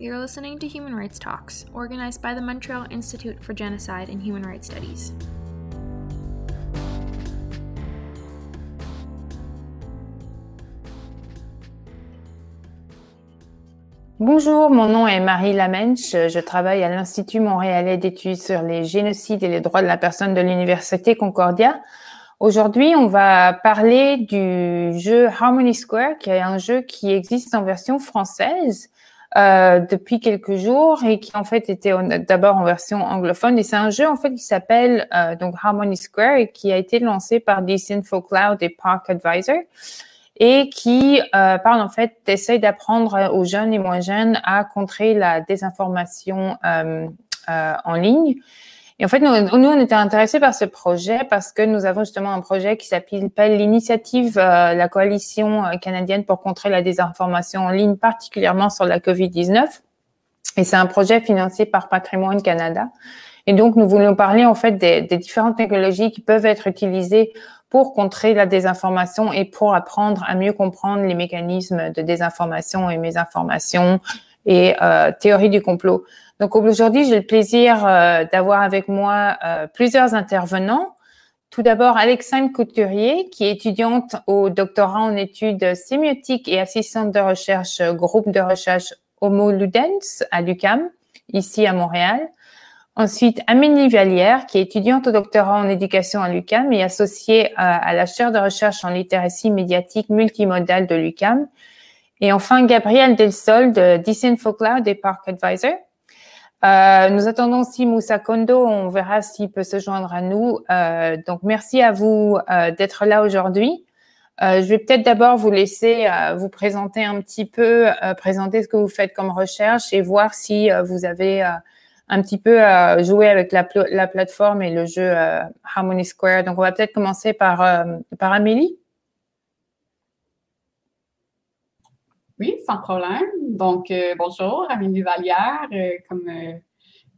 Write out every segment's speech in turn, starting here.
You're listening to Human Rights Talks, organized by the Montreal Institute for Genocide and Human Rights Studies. Bonjour, mon nom est Marie Lamenche. Je travaille à l'Institut montréalais d'études sur les génocides et les droits de la personne de l'Université Concordia. Aujourd'hui, on va parler du jeu Harmony Square, qui est un jeu qui existe en version française euh, depuis quelques jours et qui en fait était d'abord en version anglophone. Et c'est un jeu en fait qui s'appelle euh, donc Harmony Square et qui a été lancé par Disinfo Cloud et Park Advisor et qui euh, parle en fait d'essayer d'apprendre aux jeunes et moins jeunes à contrer la désinformation euh, euh, en ligne. Et en fait, nous, nous, on était intéressés par ce projet parce que nous avons justement un projet qui s'appelle l'initiative euh, la coalition euh, canadienne pour contrer la désinformation en ligne, particulièrement sur la COVID-19. Et c'est un projet financé par Patrimoine Canada. Et donc, nous voulons parler en fait des, des, différentes technologies qui peuvent être utilisées pour contrer la désinformation et pour apprendre à mieux comprendre les mécanismes de désinformation et mésinformation et euh, théorie du complot. Donc aujourd'hui, j'ai le plaisir euh, d'avoir avec moi euh, plusieurs intervenants. Tout d'abord, Alexandre Couturier, qui est étudiante au doctorat en études sémiotiques et assistante de recherche groupe de recherche Homo Ludens à l'UCAM, ici à Montréal. Ensuite, Amélie Vallière, qui est étudiante au doctorat en éducation à l'UCAM et associée à, à la chaire de recherche en littératie médiatique multimodale de l'UCAM. Et enfin, Gabriel Delsol de Disinfocloud et Park Advisor. Euh, nous attendons aussi Moussa Kondo. On verra s'il peut se joindre à nous. Euh, donc, merci à vous euh, d'être là aujourd'hui. Euh, je vais peut-être d'abord vous laisser euh, vous présenter un petit peu, présenter ce que vous faites comme recherche et voir si vous avez un petit peu joué avec la, la, plateforme et le jeu Harmony Square. Donc, on va peut-être commencer par, par Amélie. Oui, sans problème. Donc, euh, bonjour, Amélie Vallière. Euh, comme euh,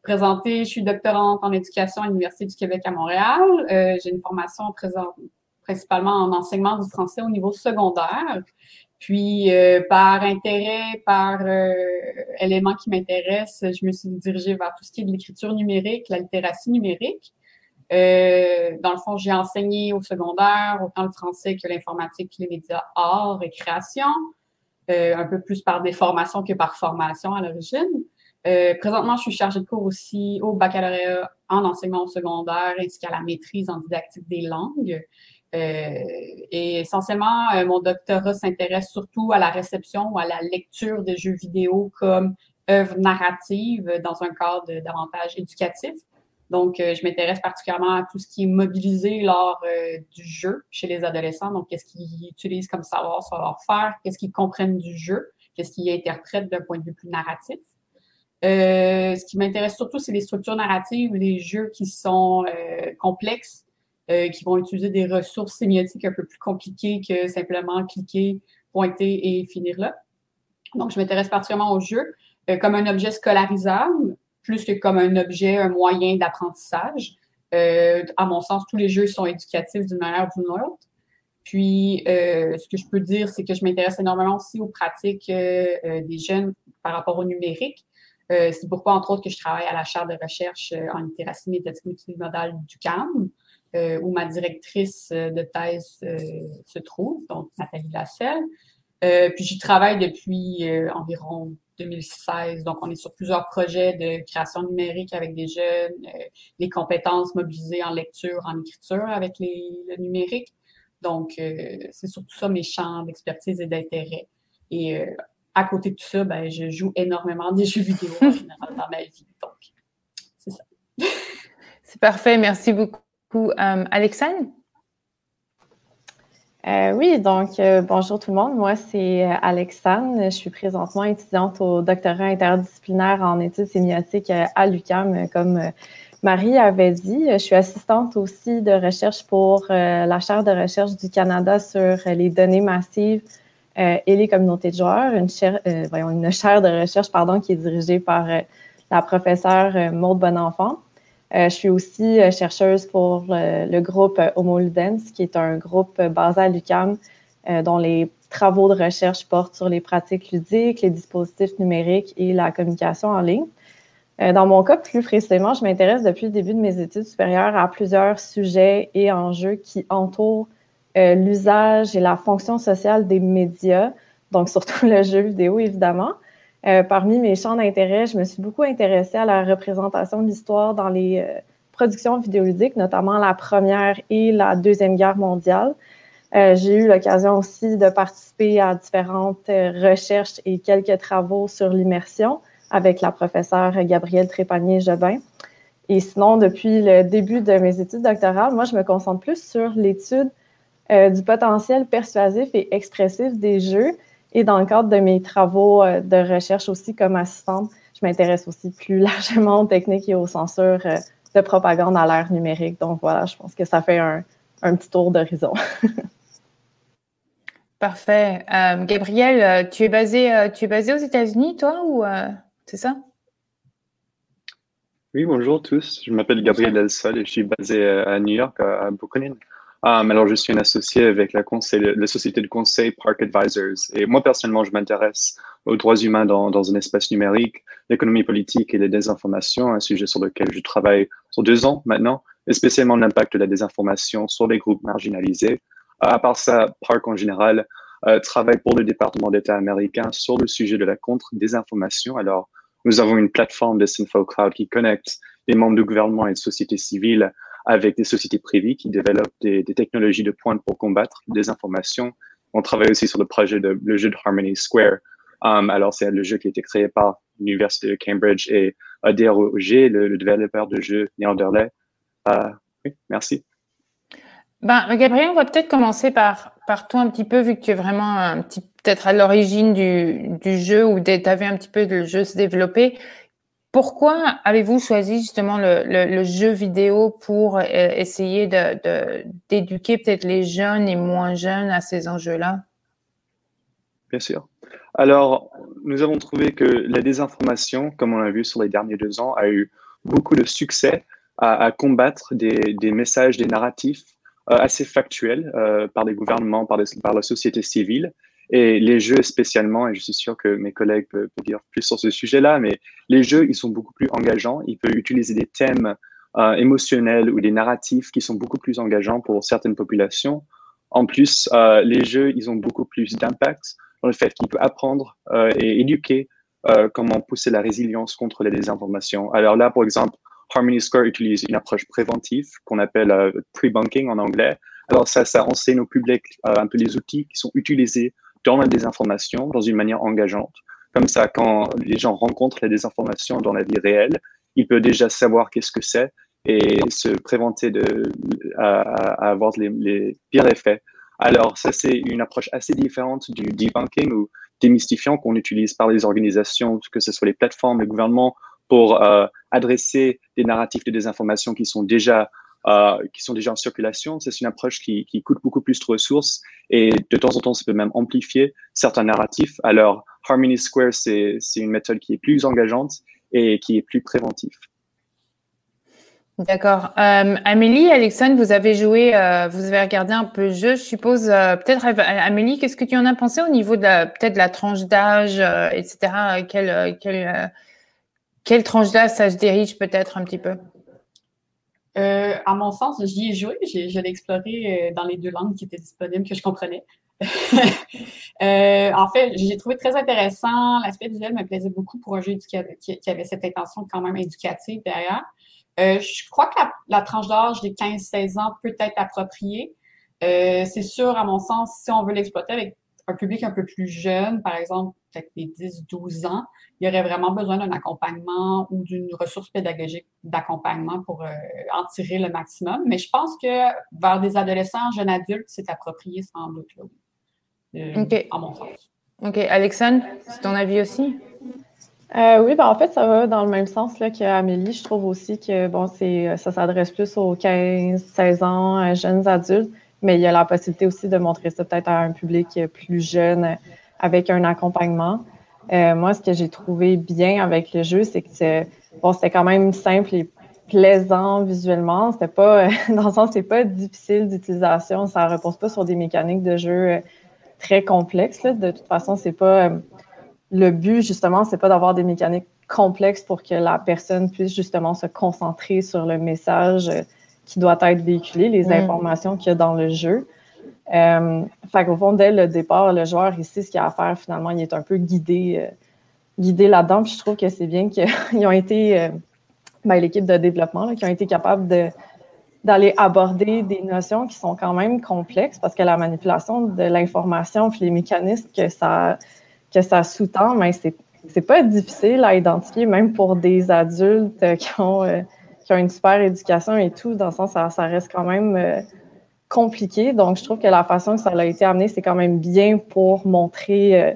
présenté, je suis doctorante en éducation à l'Université du Québec à Montréal. Euh, j'ai une formation présente, principalement en enseignement du français au niveau secondaire. Puis, euh, par intérêt, par élément qui m'intéresse, je me suis dirigée vers tout ce qui est de l'écriture numérique, la littératie numérique. dans le fond, j'ai enseigné au secondaire autant le français que l'informatique, les médias, arts et création. Euh, un peu plus par déformation que par formation à l'origine. Euh, présentement, je suis chargée de cours aussi au baccalauréat en enseignement secondaire ainsi qu'à la maîtrise en didactique des langues. Euh, et essentiellement, mon doctorat s'intéresse surtout à la réception ou à la lecture de jeux vidéo comme œuvre narrative dans un cadre davantage éducatif. Donc, euh, je m'intéresse particulièrement à tout ce qui est mobilisé lors euh, du jeu chez les adolescents. Donc, qu'est-ce qu'ils utilisent comme savoir, savoir-faire, qu'est-ce qu'ils comprennent du jeu, qu'est-ce qu'ils interprètent d'un point de vue plus narratif. Euh, ce qui m'intéresse surtout, c'est les structures narratives, les jeux qui sont complexes, qui vont utiliser des ressources sémiotiques un peu plus compliquées que simplement cliquer, pointer et finir là. Donc, je m'intéresse particulièrement aux jeux comme un objet scolarisable, plus que comme un objet, un moyen d'apprentissage. Euh, à mon sens, tous les jeux sont éducatifs d'une manière ou d'une autre. Puis, euh, ce que je peux dire, c'est que je m'intéresse énormément aussi aux pratiques euh, des jeunes par rapport au numérique. C'est pourquoi, entre autres, que je travaille à la chaire de recherche en littératie médiatique multimodale du CAM, où ma directrice de thèse se trouve, donc Nathalie Lasselle. puis, j'y travaille depuis environ 2016. Donc, on est sur plusieurs projets de création numérique avec des jeunes, euh, les compétences mobilisées en lecture, en écriture avec le numérique. Donc, euh, c'est surtout ça mes champs d'expertise et d'intérêt. Et euh, à côté de tout ça, ben, je joue énormément des jeux vidéo en général dans ma vie. Donc, c'est ça. c'est parfait. Merci beaucoup. Alexandre? Euh, oui, donc euh, bonjour tout le monde. Moi, c'est euh, Alexandre. Je suis présentement étudiante au doctorat interdisciplinaire en études sémiotiques à l'UCAM, comme Marie avait dit. Je suis assistante aussi de recherche pour la chaire de recherche du Canada sur les données massives et les communautés de joueurs, une chaire, voyons, une chaire de recherche pardon, qui est dirigée par la professeure Maude Bonenfant. Euh, je suis aussi euh, chercheuse pour le, groupe Homo Ludens, qui est un groupe basé à l'UQAM, euh, dont les travaux de recherche portent sur les pratiques ludiques, les dispositifs numériques et la communication en ligne. Euh, dans mon cas, plus précisément, je m'intéresse depuis le début de mes études supérieures à plusieurs sujets et enjeux qui entourent euh, l'usage et la fonction sociale des médias, donc surtout le jeu vidéo, évidemment. Euh, parmi mes champs d'intérêt, je me suis beaucoup intéressée à la représentation de l'histoire dans les productions vidéoludiques, notamment la Première et la Deuxième Guerre mondiale. J'ai eu l'occasion aussi de participer à différentes recherches et quelques travaux sur l'immersion, avec la professeure Gabrielle Trépanier-Jobin. Et sinon, depuis le début de mes études doctorales, moi, je me concentre plus sur l'étude euh, du potentiel persuasif et expressif des jeux. Et dans le cadre de mes travaux euh, de recherche aussi comme assistante, je m'intéresse aussi plus largement aux techniques et aux censures euh, de propagande à l'ère numérique. Donc voilà, je pense que ça fait un, un petit tour d'horizon. Parfait. Gabrielle, tu es basée, tu es basée aux États-Unis, toi, ou c'est ça? Oui, bonjour tous. Je m'appelle Gabriel Delsol et je suis basé euh, à New York, à Brooklyn. Um, alors, je suis un associé avec la, société de conseil Park Advisors. Et moi, personnellement, je m'intéresse aux droits humains dans, dans, un espace numérique, l'économie politique et les désinformations, un sujet sur lequel je travaille sur deux ans maintenant, et spécialement l'impact de la désinformation sur les groupes marginalisés. À part ça, Park en général euh, travaille pour le département d'État américain sur le sujet de la contre-désinformation. Alors, nous avons une plateforme de Sinfo Cloud qui connecte les membres du gouvernement et de sociétés civiles avec des sociétés privées qui développent des, technologies de pointe pour combattre la désinformation. On travaille aussi sur le projet de le jeu de Harmony Square. Um, alors, c'est le jeu qui a été créé par l'Université de Cambridge et DROG, le, le développeur de jeux néerlandais. Uh, oui, merci. Ben, Gabriel, on va peut-être commencer par, par toi un petit peu, vu que tu es vraiment peut-être à l'origine du, du, jeu ou tu avais un petit peu le jeu se développer. Pourquoi avez-vous choisi justement le, jeu vidéo pour euh, essayer d'éduquer peut-être les jeunes et moins jeunes à ces enjeux-là? Bien sûr. Alors, nous avons trouvé que la désinformation, comme on l'a vu sur les derniers deux ans, a eu beaucoup de succès à, combattre des, messages, des narratifs euh, assez factuels euh, par des gouvernements, par la société civile, et les jeux spécialement, et je suis sûr que mes collègues peuvent, dire plus sur ce sujet-là, mais les jeux, ils sont beaucoup plus engageants. Ils peuvent utiliser des thèmes euh, émotionnels ou des narratifs qui sont beaucoup plus engageants pour certaines populations. En plus, euh, les jeux, ils ont beaucoup plus d'impact dans le fait qu'ils peuvent apprendre euh, et éduquer comment pousser la résilience contre les désinformations. Alors là, par exemple, Harmony Square utilise une approche préventive qu'on appelle pre-bunking en anglais. Alors ça, ça enseigne au public un peu les outils qui sont utilisés dans la désinformation dans une manière engageante. Comme ça, quand les gens rencontrent la désinformation dans la vie réelle, ils peuvent déjà savoir qu'est-ce que c'est et se préventer de, à, avoir les, pires effets. Alors, ça, c'est une approche assez différente du debunking ou démystifiant qu'on utilise par les organisations, que ce soit les plateformes, les gouvernements, pour euh, adresser des narratifs de désinformation qui sont déjà euh, qui sont déjà en circulation. C'est une approche qui, coûte beaucoup plus de ressources et de temps en temps, ça peut même amplifier certains narratifs. Alors, Harmony Square, c'est une méthode qui est plus engageante et qui est plus préventive. D'accord. Euh, Amélie, Alexandre, vous avez joué, euh, vous avez regardé un peu le jeu, je suppose. Peut-être, Amélie, qu'est-ce que tu en as pensé au niveau de peut-être la tranche d'âge, etc. Quelle tranche d'âge ça se dirige peut-être un petit peu? Euh, à mon sens, j'y ai joué. Je l'ai exploré euh, dans les deux langues qui étaient disponibles, que je comprenais. euh, en fait, j'ai trouvé très intéressant. L'aspect visuel me plaisait beaucoup pour un jeu qui, avait cette intention quand même éducative derrière. Euh, je crois que la, la tranche d'âge des 15-16 ans peut être appropriée. Euh, c'est sûr, à mon sens, si on veut l'exploiter avec un public un peu plus jeune, par exemple, peut-être des 10-12 ans, il y aurait vraiment besoin d'un accompagnement ou d'une ressource pédagogique d'accompagnement pour euh, en tirer le maximum. Mais je pense que vers des adolescents, jeunes adultes, c'est approprié sans doute, là, euh, à mon sens. OK. Alexandre, c'est ton avis aussi? Euh, oui, ben en fait, ça va dans le même sens là, qu'Amélie. Je trouve aussi que bon, c'est ça s'adresse plus aux 15, 16 ans, jeunes adultes, mais il y a la possibilité aussi de montrer ça peut-être à un public plus jeune avec un accompagnement. Euh, moi, ce que j'ai trouvé bien avec le jeu, c'est que bon, c'était quand même simple et plaisant visuellement. C'était pas, dans le sens, c'est pas difficile d'utilisation. Ça repose pas sur des mécaniques de jeu très complexe. De toute façon, c'est pas le but, justement, c'est pas d'avoir des mécaniques complexes pour que la personne puisse justement se concentrer sur le message qui doit être véhiculé, les mm. informations qu'il y a dans le jeu. Euh, fait qu'au fond, dès le départ, le joueur ici, ce qu'il a à faire, finalement, il est un peu guidé, euh, guidé là-dedans. Puis je trouve que c'est bien qu'ils ont été, euh, ben, l'équipe de développement, qui ont été capables de, d'aller aborder des notions qui sont quand même complexes parce que la manipulation de l'information puis les mécanismes que ça, que ça sous-tend, mais ben, c'est, c'est pas difficile à identifier, même pour des adultes qui ont, qui ont une super éducation et tout, dans le sens ça, ça reste quand même compliqué. Donc, je trouve que la façon que ça a été amené, c'est quand même bien pour montrer euh,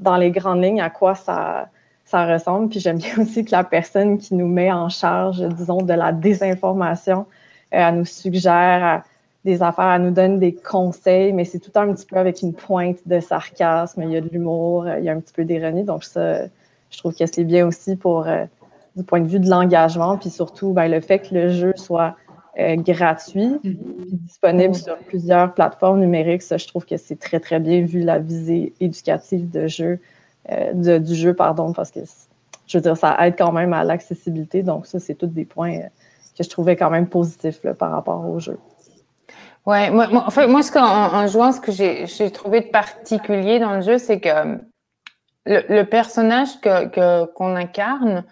dans les grandes lignes à quoi ça, ressemble. Puis j'aime bien aussi que la personne qui nous met en charge, disons, de la désinformation, euh, elle nous suggère des affaires, elle nous donne des conseils, mais c'est tout un petit peu avec une pointe de sarcasme, il y a de l'humour, il y a un petit peu d'ironie. Donc, ça, je trouve que c'est bien aussi pour, euh, du point de vue de l'engagement, puis surtout, ben, le fait que le jeu soit euh, gratuit, mhm. disponible sur plusieurs plateformes numériques. Ça, je trouve que c'est très, très bien vu la visée éducative de jeu, euh, du jeu, pardon, parce que je veux dire, ça aide quand même à l'accessibilité. Donc, ça, c'est tous des points euh, que je trouvais quand même positifs par rapport au jeu. Ouais, moi, moi, en fait, moi, ce en, jouant, ce que j'ai trouvé de particulier dans le jeu, c'est que le, personnage que qu'on incarne,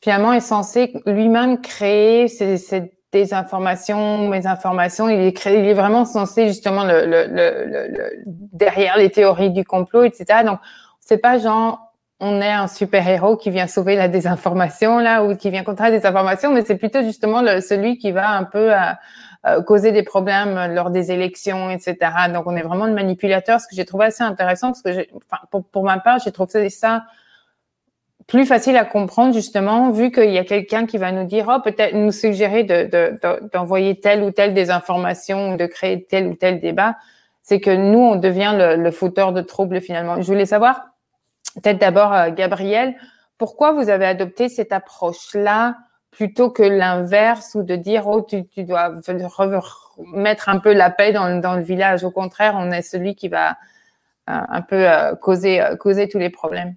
finalement, est censé lui-même créer cette des informations, mes informations. Il est, créé, il est vraiment censé justement le, le, le, derrière les théories du complot, etc. Donc, c'est pas genre on est un super héros qui vient sauver la désinformation là ou qui vient contrer des informations, mais c'est plutôt justement le, celui qui va un peu euh, euh, causer des problèmes lors des élections, etc. Donc, on est vraiment le manipulateur, ce que j'ai trouvé assez intéressant parce que, enfin, pour, pour ma part, j'ai trouvé ça plus facile à comprendre justement, vu qu'il y a quelqu'un qui va nous dire, oh, peut-être nous suggérer d'envoyer de, telle ou telle désinformation ou de créer tel ou tel débat, c'est que nous, on devient le, fauteur de troubles finalement. Je voulais savoir, peut-être d'abord, euh, Gabriel, pourquoi vous avez adopté cette approche-là plutôt que l'inverse ou de dire, oh, tu, tu dois mettre un peu la paix dans, dans, le village? Au contraire, on est celui qui va euh, un peu euh, causer, causer tous les problèmes.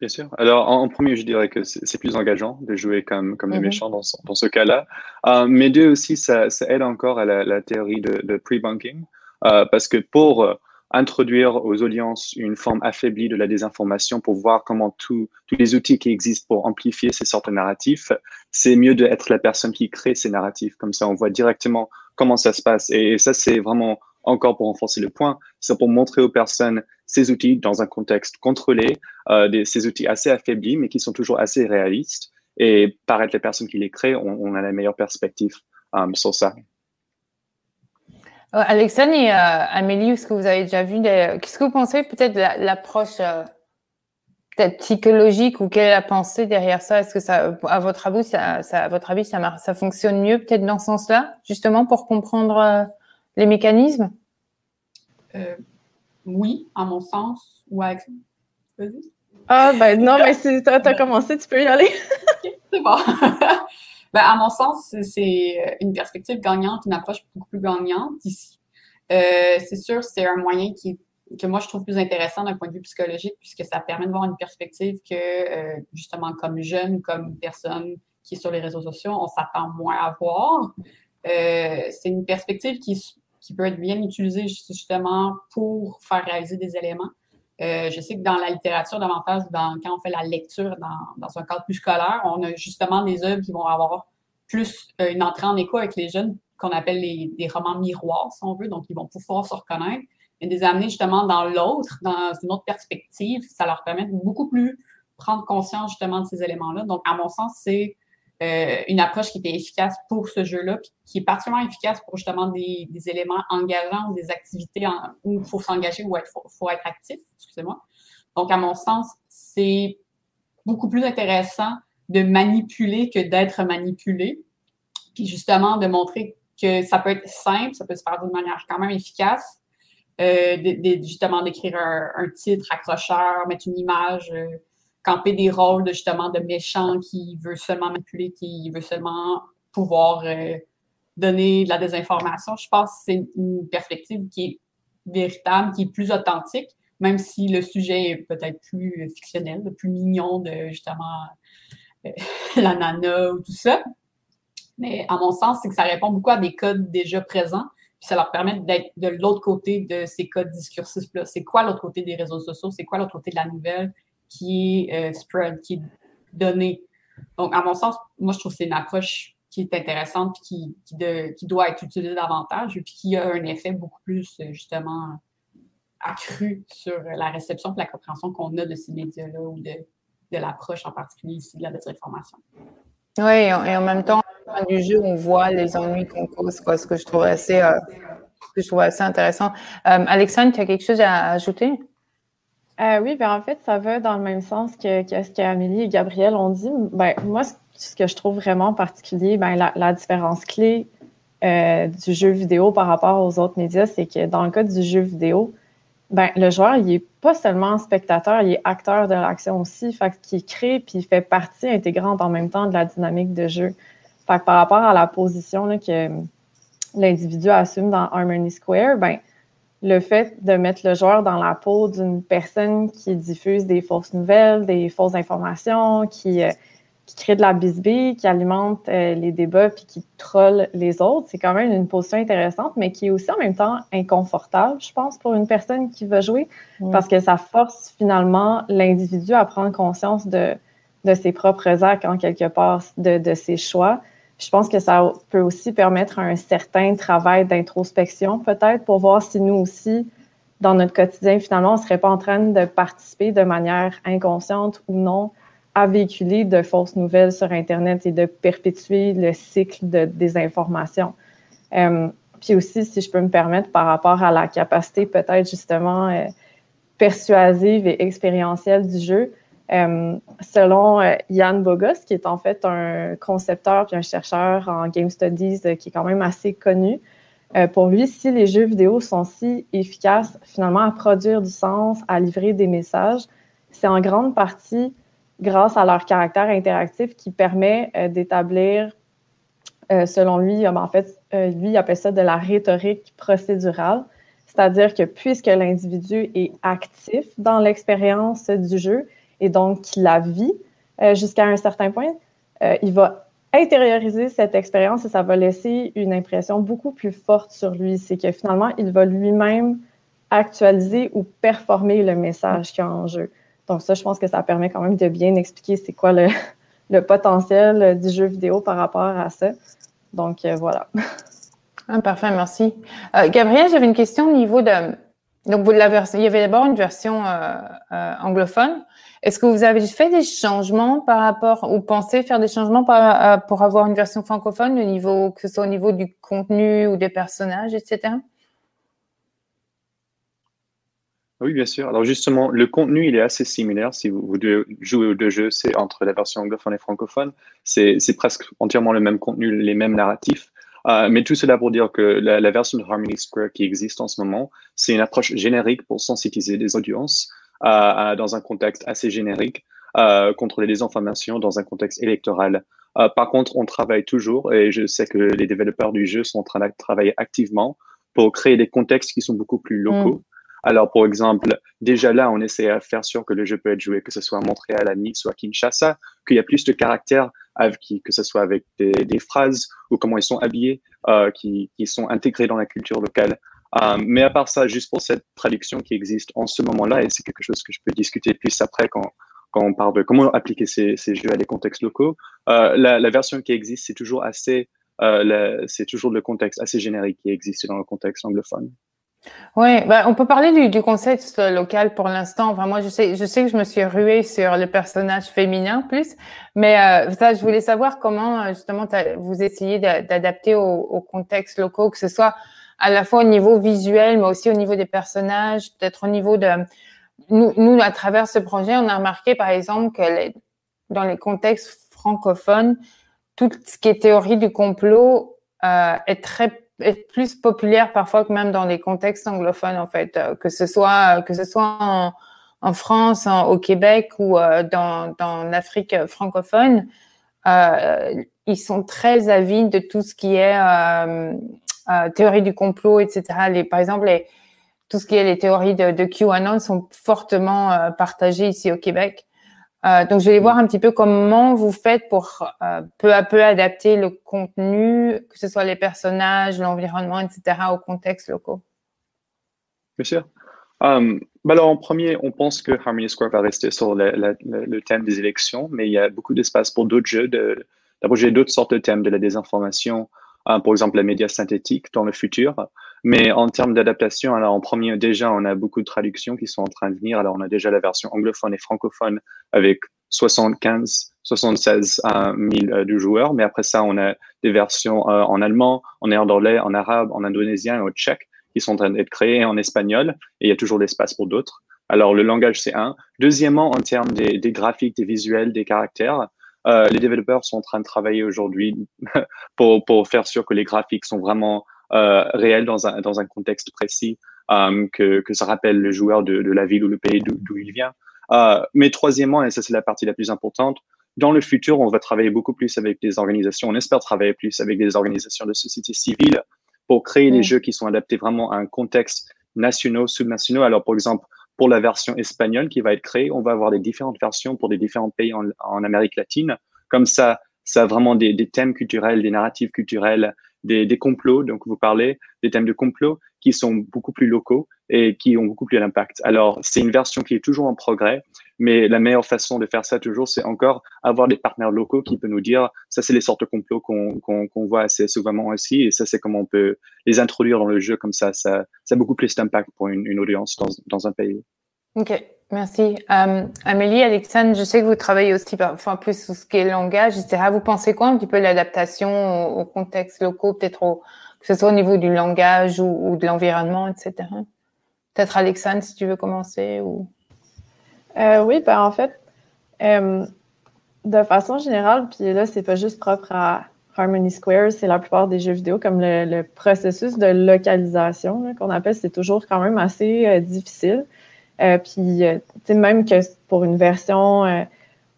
Bien sûr. Alors, en, premier, je dirais que c'est plus engageant de jouer comme, comme le mhm. méchant dans, dans ce cas-là. Euh, mais deux aussi, ça, ça, aide encore à la, la théorie de, de pre-bunking. Euh, parce que pour euh, introduire aux audiences une forme affaiblie de la désinformation pour voir comment tous les outils qui existent pour amplifier ces sortes de narratifs, c'est mieux d'être la personne qui crée ces narratifs. Comme ça, on voit directement comment ça se passe. Et ça, c'est vraiment encore pour renforcer le point, c'est pour montrer aux personnes ces outils dans un contexte contrôlé, euh, ces outils assez affaiblis, mais qui sont toujours assez réalistes. Et paraître les personnes qui les créent, on, a la meilleure perspective um, sur ça. Euh, Alexandre et euh, Amélie, est-ce que vous avez déjà vu Qu'est-ce que vous pensez peut-être de l'approche psychologique ou quelle est la pensée derrière ça? Est-ce que ça, à votre avis, ça fonctionne mieux peut-être dans ce sens-là, justement pour comprendre les mécanismes? Euh, Oui, à mon sens. Ou avec... Vas-y. Ah, ben non, mais si tu as, commencé, tu peux y aller. c'est bon. ben, à mon sens, c'est une perspective gagnante, une approche beaucoup plus gagnante ici. Euh, c'est sûr, c'est un moyen qui, que moi, je trouve plus intéressant d'un point de vue psychologique, puisque ça permet de voir une perspective que, euh, justement, comme jeune, comme personne qui est sur les réseaux sociaux, on s'attend moins à voir. c'est une perspective qui, qui peut être bien utilisé justement pour faire réaliser des éléments. Euh, je sais que dans la littérature, davantage, dans, quand on fait la lecture dans, dans un cadre plus scolaire, on a justement des œuvres qui vont avoir plus euh, une entrée en écho avec les jeunes, qu'on appelle les, romans miroirs, si on veut, donc ils vont pouvoir se reconnaître, et des amener justement dans l'autre, dans une autre perspective, ça leur permet de beaucoup plus prendre conscience justement de ces éléments-là. Donc, à mon sens, c'est euh, une approche qui était efficace pour ce jeu-là, qui est particulièrement efficace pour justement des, des éléments engageants des activités où il faut s'engager ou il faut, être actif, excusez-moi. Donc, à mon sens, c'est beaucoup plus intéressant de manipuler que d'être manipulé. Puis justement, de montrer que ça peut être simple, ça peut se faire d'une manière quand même efficace. Euh, de, justement d'écrire un, un, titre accrocheur, mettre une image euh, camper des rôles de, justement de méchant qui veut seulement manipuler, qui veut seulement pouvoir euh, donner de la désinformation. Je pense que c'est une perspective qui est véritable, qui est plus authentique, même si le sujet est peut-être plus fictionnel, plus mignon de justement euh, la nana ou tout ça. Mais à mon sens, c'est que ça répond beaucoup à des codes déjà présents, puis ça leur permet d'être de l'autre côté de ces codes discursifs-là. C'est quoi l'autre côté des réseaux sociaux? C'est quoi l'autre côté de la nouvelle? Qui est euh, spread, qui est donnée? Donc, à mon sens, moi, je trouve que c'est une approche qui est intéressante puis qui, qui, doit être utilisée davantage et puis qui a un effet beaucoup plus, euh, justement, accru sur la réception et la compréhension qu'on a de ces médias-là ou de, de l'approche en particulier ici de la désinformation. Oui, et en même temps, du jeu, on voit les ennuis qu'on cause, quoi, ce que je trouve assez, euh, je trouve assez intéressant. Alexandre, tu as quelque chose à ajouter? Euh, oui, ben en fait, ça va dans le même sens que, ce qu'Amélie et Gabriel ont dit. Ben, moi, ce que je trouve vraiment particulier, ben, la, différence clé du jeu vidéo par rapport aux autres médias, c'est que dans le cas du jeu vidéo, ben, le joueur, il n'est pas seulement spectateur, il est acteur de l'action aussi, fait qu'il crée puis il fait partie intégrante en même temps de la dynamique de jeu. Fait par rapport à la position que l'individu assume dans Harmony Square, ben, le fait de mettre le joueur dans la peau d'une personne qui diffuse des fausses nouvelles, des fausses informations, qui, euh, qui crée de la bisbille, qui alimente euh, les débats puis qui troll les autres. C'est quand même une position intéressante, mais qui est aussi en même temps inconfortable, je pense, pour une personne qui veut jouer, parce que ça force finalement l'individu à prendre conscience de, de ses propres actes, en quelque part, de, de ses choix. Je pense que ça peut aussi permettre un certain travail d'introspection, peut-être, pour voir si nous aussi, dans notre quotidien, finalement, on ne serait pas en train de participer de manière inconsciente ou non à véhiculer de fausses nouvelles sur Internet et de perpétuer le cycle de désinformation. Euh, puis aussi, si je peux me permettre, par rapport à la capacité peut-être justement euh, persuasive et expérientielle du jeu, selon Yann Bogos, qui est en fait un concepteur puis un chercheur en Game Studies qui est quand même assez connu, pour lui, si les jeux vidéo sont si efficaces finalement à produire du sens, à livrer des messages, c'est en grande partie grâce à leur caractère interactif qui permet euh, d'établir, euh, selon lui, euh, en fait, lui, il appelle ça de la rhétorique procédurale. C'est-à-dire que puisque l'individu est actif dans l'expérience du jeu et donc qu'il la vit jusqu'à un certain point, il va intérioriser cette expérience et ça va laisser une impression beaucoup plus forte sur lui. C'est que finalement, il va lui-même actualiser ou performer le message qu'il y a en jeu. Donc ça, je pense que ça permet quand même de bien expliquer c'est quoi le, potentiel du jeu vidéo par rapport à ça. Donc euh, voilà. Ah, parfait, merci. Euh, Gabriel, j'avais une question au niveau de. Donc, vous il y avait d'abord une version euh, anglophone. Est-ce que vous avez fait des changements par rapport, ou pensez faire des changements pour avoir une version francophone, au niveau, que ce soit au niveau du contenu ou des personnages, etc.? Oui, bien sûr. Alors justement, le contenu, il est assez similaire. Si vous, jouez aux deux jeux, c'est entre la version anglophone et francophone. C'est presque entièrement le même contenu, les mêmes narratifs. Euh, mais tout cela pour dire que la, version de Harmony Square qui existe en ce moment, c'est une approche générique pour sensibiliser les audiences euh, dans un contexte assez générique, euh, contre les désinformations dans un contexte électoral. Euh, par contre, on travaille toujours, et je sais que les développeurs du jeu sont en train de travailler activement pour créer des contextes qui sont beaucoup plus locaux. Mm. Alors, par exemple, déjà là, on essaie à faire sûr que le jeu peut être joué, que ce soit à Montréal, à Nice ou à Kinshasa, qu'il y a plus de caractères, que ce soit avec des, phrases ou comment ils sont habillés, euh, qui, sont intégrés dans la culture locale. Euh, mais à part ça, juste pour cette traduction qui existe en ce moment-là, et c'est quelque chose que je peux discuter plus après quand, on parle de comment appliquer ces, jeux à des contextes locaux, euh, la, version qui existe, c'est toujours assez, c'est toujours le contexte assez générique qui existe dans le contexte anglophone. Oui, bah, on peut parler du, du contexte local pour l'instant. Enfin, moi, je sais, je sais que je me suis ruée sur le personnage féminin plus, mais euh, ça, je voulais savoir comment euh, justement vous essayez d'adapter au, au contexte locaux, que ce soit à la fois au niveau visuel, mais aussi au niveau des personnages, peut-être au niveau de nous, nous, à travers ce projet, on a remarqué par exemple que les, dans les contextes francophones, tout ce qui est théorie du complot euh, est très est plus populaire parfois que même dans les contextes anglophones en fait, euh, que ce soit que ce soit en, France, au Québec ou euh, dans, dans l'Afrique francophone. Euh, ils sont très avides de tout ce qui est théorie du complot, etc. Les, par exemple, les, tout ce qui est les théories de QAnon sont fortement partagées ici au Québec. Euh, donc, je vais voir un petit peu comment vous faites pour euh, peu à peu adapter le contenu, que ce soit les personnages, l'environnement, etc., au contexte locaux. Bien sûr. Um, bah alors, en premier, on pense que Harmony Square va rester sur le, thème des élections, mais il y a beaucoup d'espace pour d'autres jeux, d'abroger d'autres sortes de thèmes, de la désinformation, par exemple, la média synthétique dans le futur. Mais en termes d'adaptation, alors en premier, déjà, on a beaucoup de traductions qui sont en train de venir. Alors, on a déjà la version anglophone et francophone avec 75, 76 000 de joueurs. Mais après ça, on a des versions euh, en allemand, en néerlandais, en arabe, en indonésien et au tchèque qui sont en train d'être créées en espagnol. Et il y a toujours l'espace pour d'autres. Alors, le langage, c'est un. Deuxièmement, en termes des, des graphiques, des visuels, des caractères, euh, les développeurs sont en train de travailler aujourd'hui pour, pour faire sûr que les graphiques sont vraiment euh, réel dans un, dans un contexte précis, euh, que, que ça rappelle le joueur de, de la ville ou le pays d'où il vient. Euh, mais troisièmement, et ça c'est la partie la plus importante, dans le futur, on va travailler beaucoup plus avec des organisations, on espère travailler plus avec des organisations de société civile pour créer des jeux qui sont adaptés vraiment à un contexte national, sous-national. Alors, par exemple, pour la version espagnole qui va être créée, on va avoir des différentes versions pour des différents pays en, en Amérique latine. Comme ça, ça a vraiment des, des, thèmes culturels, des narratifs culturels, des, des, complots, donc vous parlez des thèmes de complots qui sont beaucoup plus locaux et qui ont beaucoup plus d'impact. Alors, c'est une version qui est toujours en progrès, mais la meilleure façon de faire ça toujours, c'est encore avoir des partenaires locaux qui peuvent nous dire, ça, c'est les sortes de complots qu'on qu'on voit assez souvent aussi, et ça, c'est comment on peut les introduire dans le jeu, comme ça, ça, ça a beaucoup plus d'impact pour une, une audience dans, dans un pays. OK. Merci. Euh, Amélie, Alexandre, je sais que vous travaillez aussi enfin, plus sur ce qui est langage, etc. Vous pensez quoi un petit peu l'adaptation au, contexte locaux, peut-être que ce soit au niveau du langage ou, de l'environnement, etc. Peut-être Alexandre, si tu veux commencer. Ou... Euh, oui, ben, en fait, euh, de façon générale, puis là, c'est pas juste propre à Harmony Square, c'est la plupart des jeux vidéo, comme le, processus de localisation qu'on appelle, c'est toujours quand même assez difficile. Euh, puis, euh, tu sais, même que pour une version euh,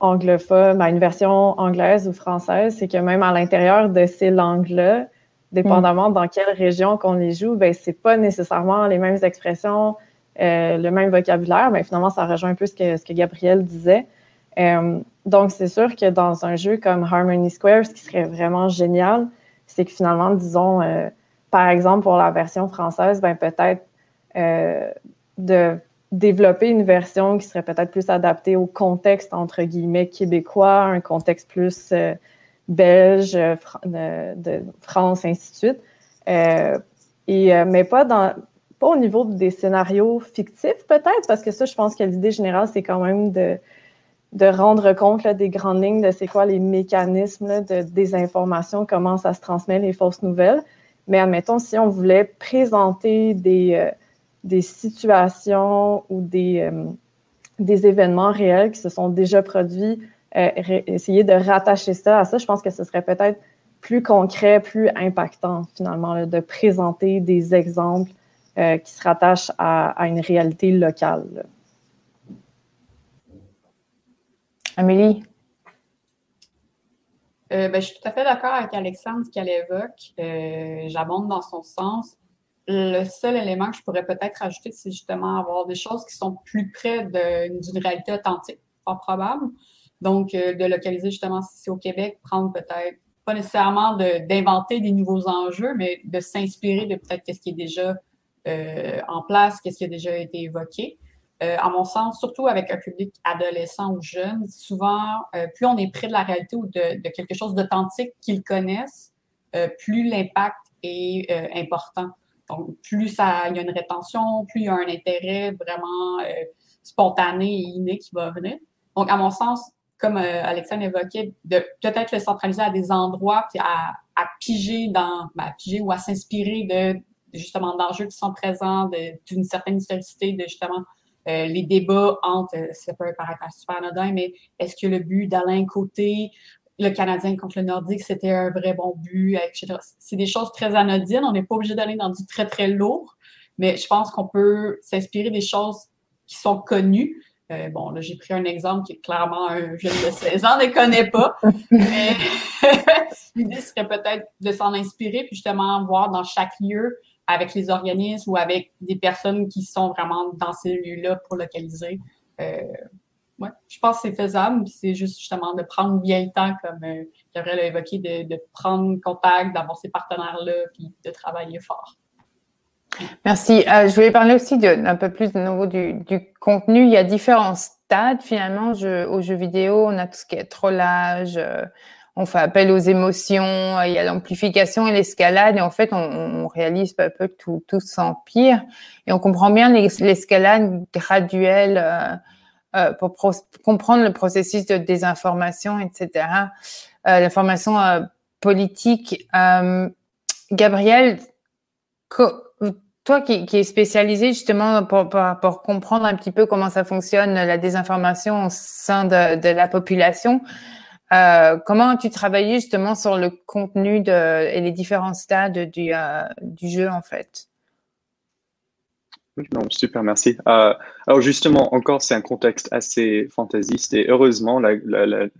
anglophone, ben, une version anglaise ou française, c'est que même à l'intérieur de ces langues-là, dépendamment mm. dans quelle région qu'on les joue, ben c'est pas nécessairement les mêmes expressions, le même vocabulaire. Mais finalement, ça rejoint un peu ce que, ce que Gabriel disait. donc, c'est sûr que dans un jeu comme Harmony Square, ce qui serait vraiment génial, c'est que finalement, disons, par exemple, pour la version française, ben peut-être de développer une version qui serait peut-être plus adaptée au contexte, entre guillemets, québécois, un contexte plus euh, belge, euh, de, France, ainsi de suite. Euh, et, mais pas, dans, pas au niveau des scénarios fictifs, peut-être, parce que ça, je pense que l'idée générale, c'est quand même de, de rendre compte là, des grandes lignes de c'est quoi les mécanismes de désinformation, comment ça se transmet les fausses nouvelles. Mais admettons, si on voulait présenter des des situations ou des, euh, des événements réels qui se sont déjà produits, euh, essayer de rattacher ça à ça, je pense que ce serait peut-être plus concret, plus impactant finalement, de présenter des exemples euh, qui se rattachent à, une réalité locale. Amélie? ben, je suis tout à fait d'accord avec Alexandre, ce qu'elle évoque. J'abonde dans son sens le seul élément que je pourrais peut-être ajouter, c'est justement avoir des choses qui sont plus près d'une réalité authentique, pas probable. Donc, euh, de localiser justement si c'est au Québec, prendre peut-être, pas nécessairement d'inventer des nouveaux enjeux, mais de s'inspirer de peut-être qu'est-ce qui est déjà euh, en place, qu'est-ce qui a déjà été évoqué. Euh, à mon sens, surtout avec un public adolescent ou jeune, souvent, plus on est près de la réalité ou de, de quelque chose d'authentique qu'ils connaissent, plus l'impact est important. Donc, plus il y a une rétention, plus il y a un intérêt vraiment euh, spontané et inné qui va venir. Donc, à mon sens, comme euh, Alexandre évoquait, de peut-être le centraliser à des endroits, puis à, piger dans, ben, à piger ou à s'inspirer de justement d'enjeux qui sont présents, d'une certaine historicité, de justement euh, les débats entre, ça peut paraître super anodin, mais est-ce que le but d'Alain Côté le Canadien contre le Nordique, c'était un vrai bon but, etc. C'est des choses très anodines. On n'est pas obligé d'aller dans du très, très lourd, mais je pense qu'on peut s'inspirer des choses qui sont connues, Euh, bon, là, j'ai pris un exemple qui est clairement un jeune de 16 ans ne connaît pas. Mais l'idée serait peut-être de s'en inspirer, puis justement voir dans chaque lieu avec les organismes ou avec des personnes qui sont vraiment dans ces lieux-là pour localiser. Euh, ouais, je pense que c'est faisable, c'est juste justement de prendre bien le temps, comme euh, Gabriel a évoqué, de, de prendre contact, d'avoir ces partenaires-là, puis de travailler fort. Merci. Euh, je voulais parler aussi d'un peu plus de nouveau du, contenu. Il y a différents stades finalement je, aux jeux vidéo. On a tout ce qui est trollage, euh, on fait appel aux émotions, euh, il y a l'amplification et l'escalade. Et en fait, on, on, réalise peu à peu que tout, tout s'empire. Et on comprend bien l'escalade graduelle euh, euh, pour comprendre le processus de désinformation, etc. L'information politique. Gabriel, toi qui, qui es spécialisé justement pour, pour, pour, comprendre un petit peu comment ça fonctionne, la désinformation au sein de, de la population, euh, comment as-tu travaillé justement sur le contenu de, et les différents stades du, euh, du jeu en fait? Non, super, merci. Euh, alors justement, encore, c'est un contexte assez fantaisiste et heureusement,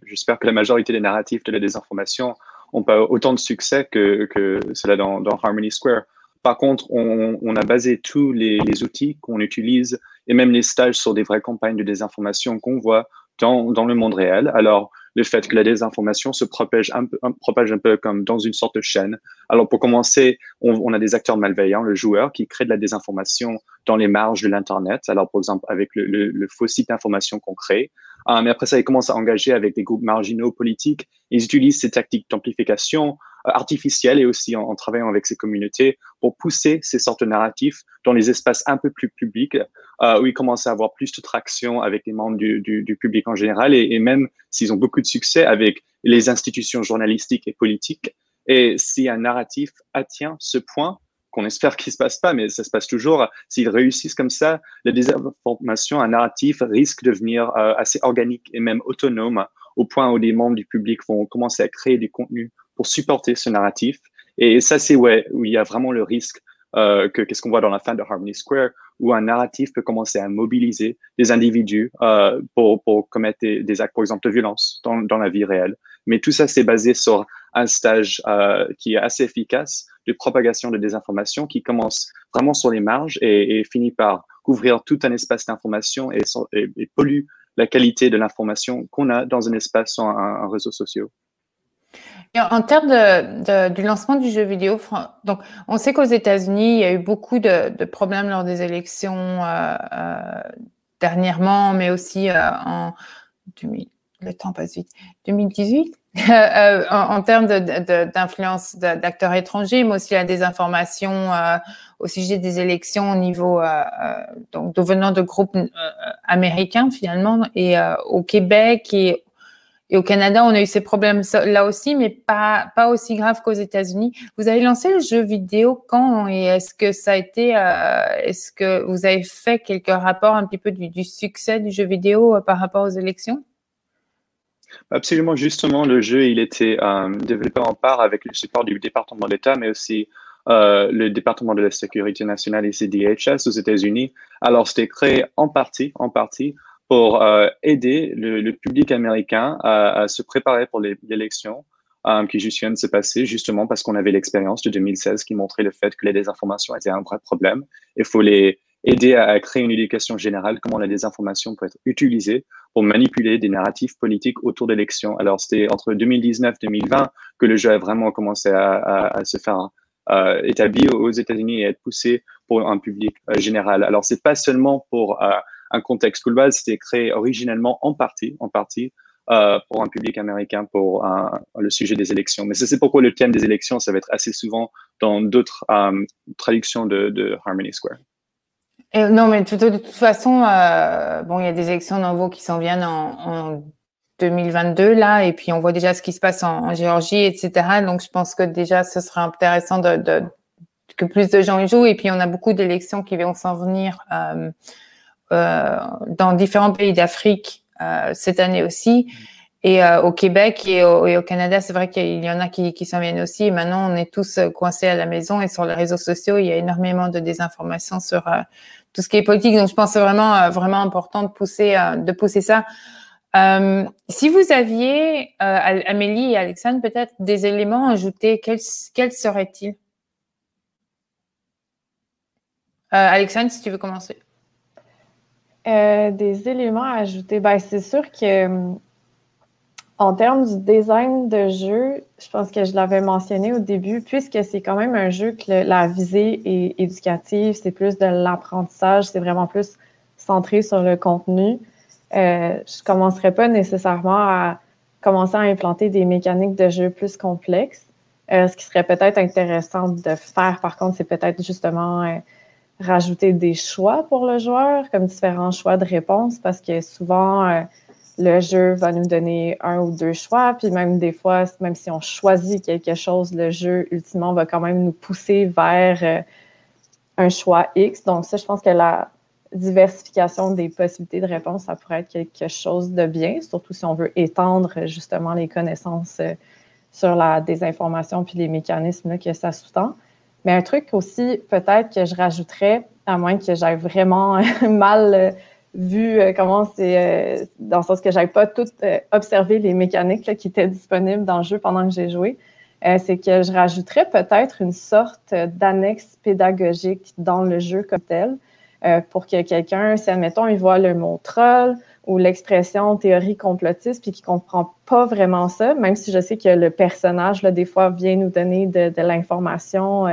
j'espère que la majorité des narratifs de la désinformation n'ont pas autant de succès que, cela dans, Harmony Square. Par contre, on, a basé tous les, les outils qu'on utilise et même les stages sur des vraies campagnes de désinformation qu'on voit dans, dans, le monde réel. Alors, le fait que la désinformation se propage un peu, propage un peu comme dans une sorte de chaîne. Alors, pour commencer, on, a des acteurs malveillants, le joueur, qui crée de la désinformation dans les marges de l'Internet. Alors, par exemple, avec le, le, le faux site d'information qu'on crée. Euh, mais après ça, ils commencent à engager avec des groupes marginaux politiques. Ils utilisent ces tactiques d'amplification artificielle et aussi en, travaillant avec ces communautés pour pousser ces sortes de narratifs dans les espaces un peu plus publics euh, où ils commencent à avoir plus de traction avec les membres du, public en général et, même s'ils ont beaucoup de succès avec les institutions journalistiques et politiques. Et si un narratif atteint ce point, qu'on espère qu'il se passe pas, mais ça se passe toujours. S'ils réussissent comme ça, la désinformation, un narratif risque de devenir euh, assez organique et même autonome au point où les membres du public vont commencer à créer du contenu pour supporter ce narratif. Et ça, c'est ouais, où il y a vraiment le risque euh, que qu'est-ce qu'on voit dans la fin de Harmony Square, où un narratif peut commencer à mobiliser des individus euh, pour, pour commettre des, des, actes, par exemple, de violence dans, dans la vie réelle. Mais tout ça, c'est basé sur un stage euh, qui est assez efficace de propagation de désinformation qui commence vraiment sur les marges et, et finit par couvrir tout un espace d'information et, et, et, pollue la qualité de l'information qu'on a dans un espace sur un, un réseau social. Et en termes du lancement du jeu vidéo, donc on sait qu'aux États-Unis, il y a eu beaucoup de, problèmes lors des élections euh, euh, dernièrement, mais aussi euh, en 2000, le temps passe vite, 2018, euh, en, en, termes d'influence d'acteurs étrangers, mais aussi la désinformation euh, au sujet des élections au niveau euh, donc devenant de groupes américains finalement et au Québec et au Canada, on a eu ces problèmes là aussi, mais pas, pas aussi graves qu'aux États-Unis. Vous avez lancé le jeu vidéo quand et est-ce que ça a été, euh, est-ce que vous avez fait quelques rapports un petit peu du, du succès du jeu vidéo euh, par rapport aux élections? Absolument, justement, le jeu, il était euh, développé en part avec le support du département d'État, mais aussi euh, le département de la sécurité nationale et CDHS aux États-Unis. Alors, c'était créé en partie, en partie pour euh, aider le, public américain à, se préparer pour l'élection euh, qui juste vient de se passer, justement parce qu'on avait l'expérience de 2016 qui montrait le fait que la désinformation était un vrai problème. Il faut les aider à, créer une éducation générale, comment la désinformation peut être utilisée pour manipuler des narratifs politiques autour d'élections. Alors, c'était entre 2019 et 2020 que le jeu a vraiment commencé à, se faire euh, établi aux États-Unis et être poussé pour un public euh, général. Alors, c'est pas seulement pour euh, un contexte global, c'était créé originellement en partie, en partie euh, pour un public américain pour un, le sujet des élections. Mais c'est pourquoi le thème des élections, ça va être assez souvent dans d'autres euh, traductions de, de, Harmony Square. Et non, mais de, toute façon, euh, bon, il y a des élections nouveaux qui s'en viennent en, en 2022 là, et puis on voit déjà ce qui se passe en, en, Géorgie, etc. Donc je pense que déjà ce serait intéressant de, de que plus de gens y jouent, et puis on a beaucoup d'élections qui vont s'en venir. Euh, euh, dans différents pays d'Afrique euh, cette année aussi. Et euh, au Québec et au, Canada, c'est vrai qu'il y en a qui, qui s'en viennent aussi. Et maintenant, on est tous coincés à la maison et sur les réseaux sociaux, il y a énormément de désinformation sur euh, tout ce qui est politique. Donc, je pense que c'est vraiment, vraiment important de pousser, de pousser ça. si vous aviez, Amélie et Alexandre, peut-être des éléments à ajouter, quels, quels seraient-ils? Alexandre, si tu veux commencer. des éléments à ajouter. Ben, c'est sûr que en termes du design de jeu, je pense que je l'avais mentionné au début, puisque c'est quand même un jeu que la visée est éducative, c'est plus de l'apprentissage, c'est vraiment plus centré sur le contenu. Euh, je ne commencerai pas nécessairement à commencer à implanter des mécaniques de jeu plus complexes. Euh, ce qui serait peut-être intéressant de faire, par contre, c'est peut-être justement euh, rajouter des choix pour le joueur, comme différents choix de réponse, parce que souvent, le jeu va nous donner un ou deux choix, puis même des fois, même si on choisit quelque chose, le jeu, ultimement, va quand même nous pousser vers euh, un choix X. Donc ça, je pense que la diversification des possibilités de réponse, ça pourrait être quelque chose de bien, surtout si on veut étendre justement les connaissances euh, sur la désinformation puis les mécanismes que ça sous-tend. Mais un truc aussi, peut-être que je rajouterais, à moins que j'aille vraiment mal euh, vu euh, comment c'est, euh, dans le sens que j'avais pas tout euh, observé les mécaniques qui étaient disponibles dans le jeu pendant que j'ai joué, c'est que je rajouterais peut-être une sorte d'annexe pédagogique dans le jeu comme tel, pour que quelqu'un, si admettons, il voit le mot troll ou l'expression théorie complotiste, puis qu'il comprend pas vraiment ça, même si je sais que le personnage, là, des fois, vient nous donner de, de l'information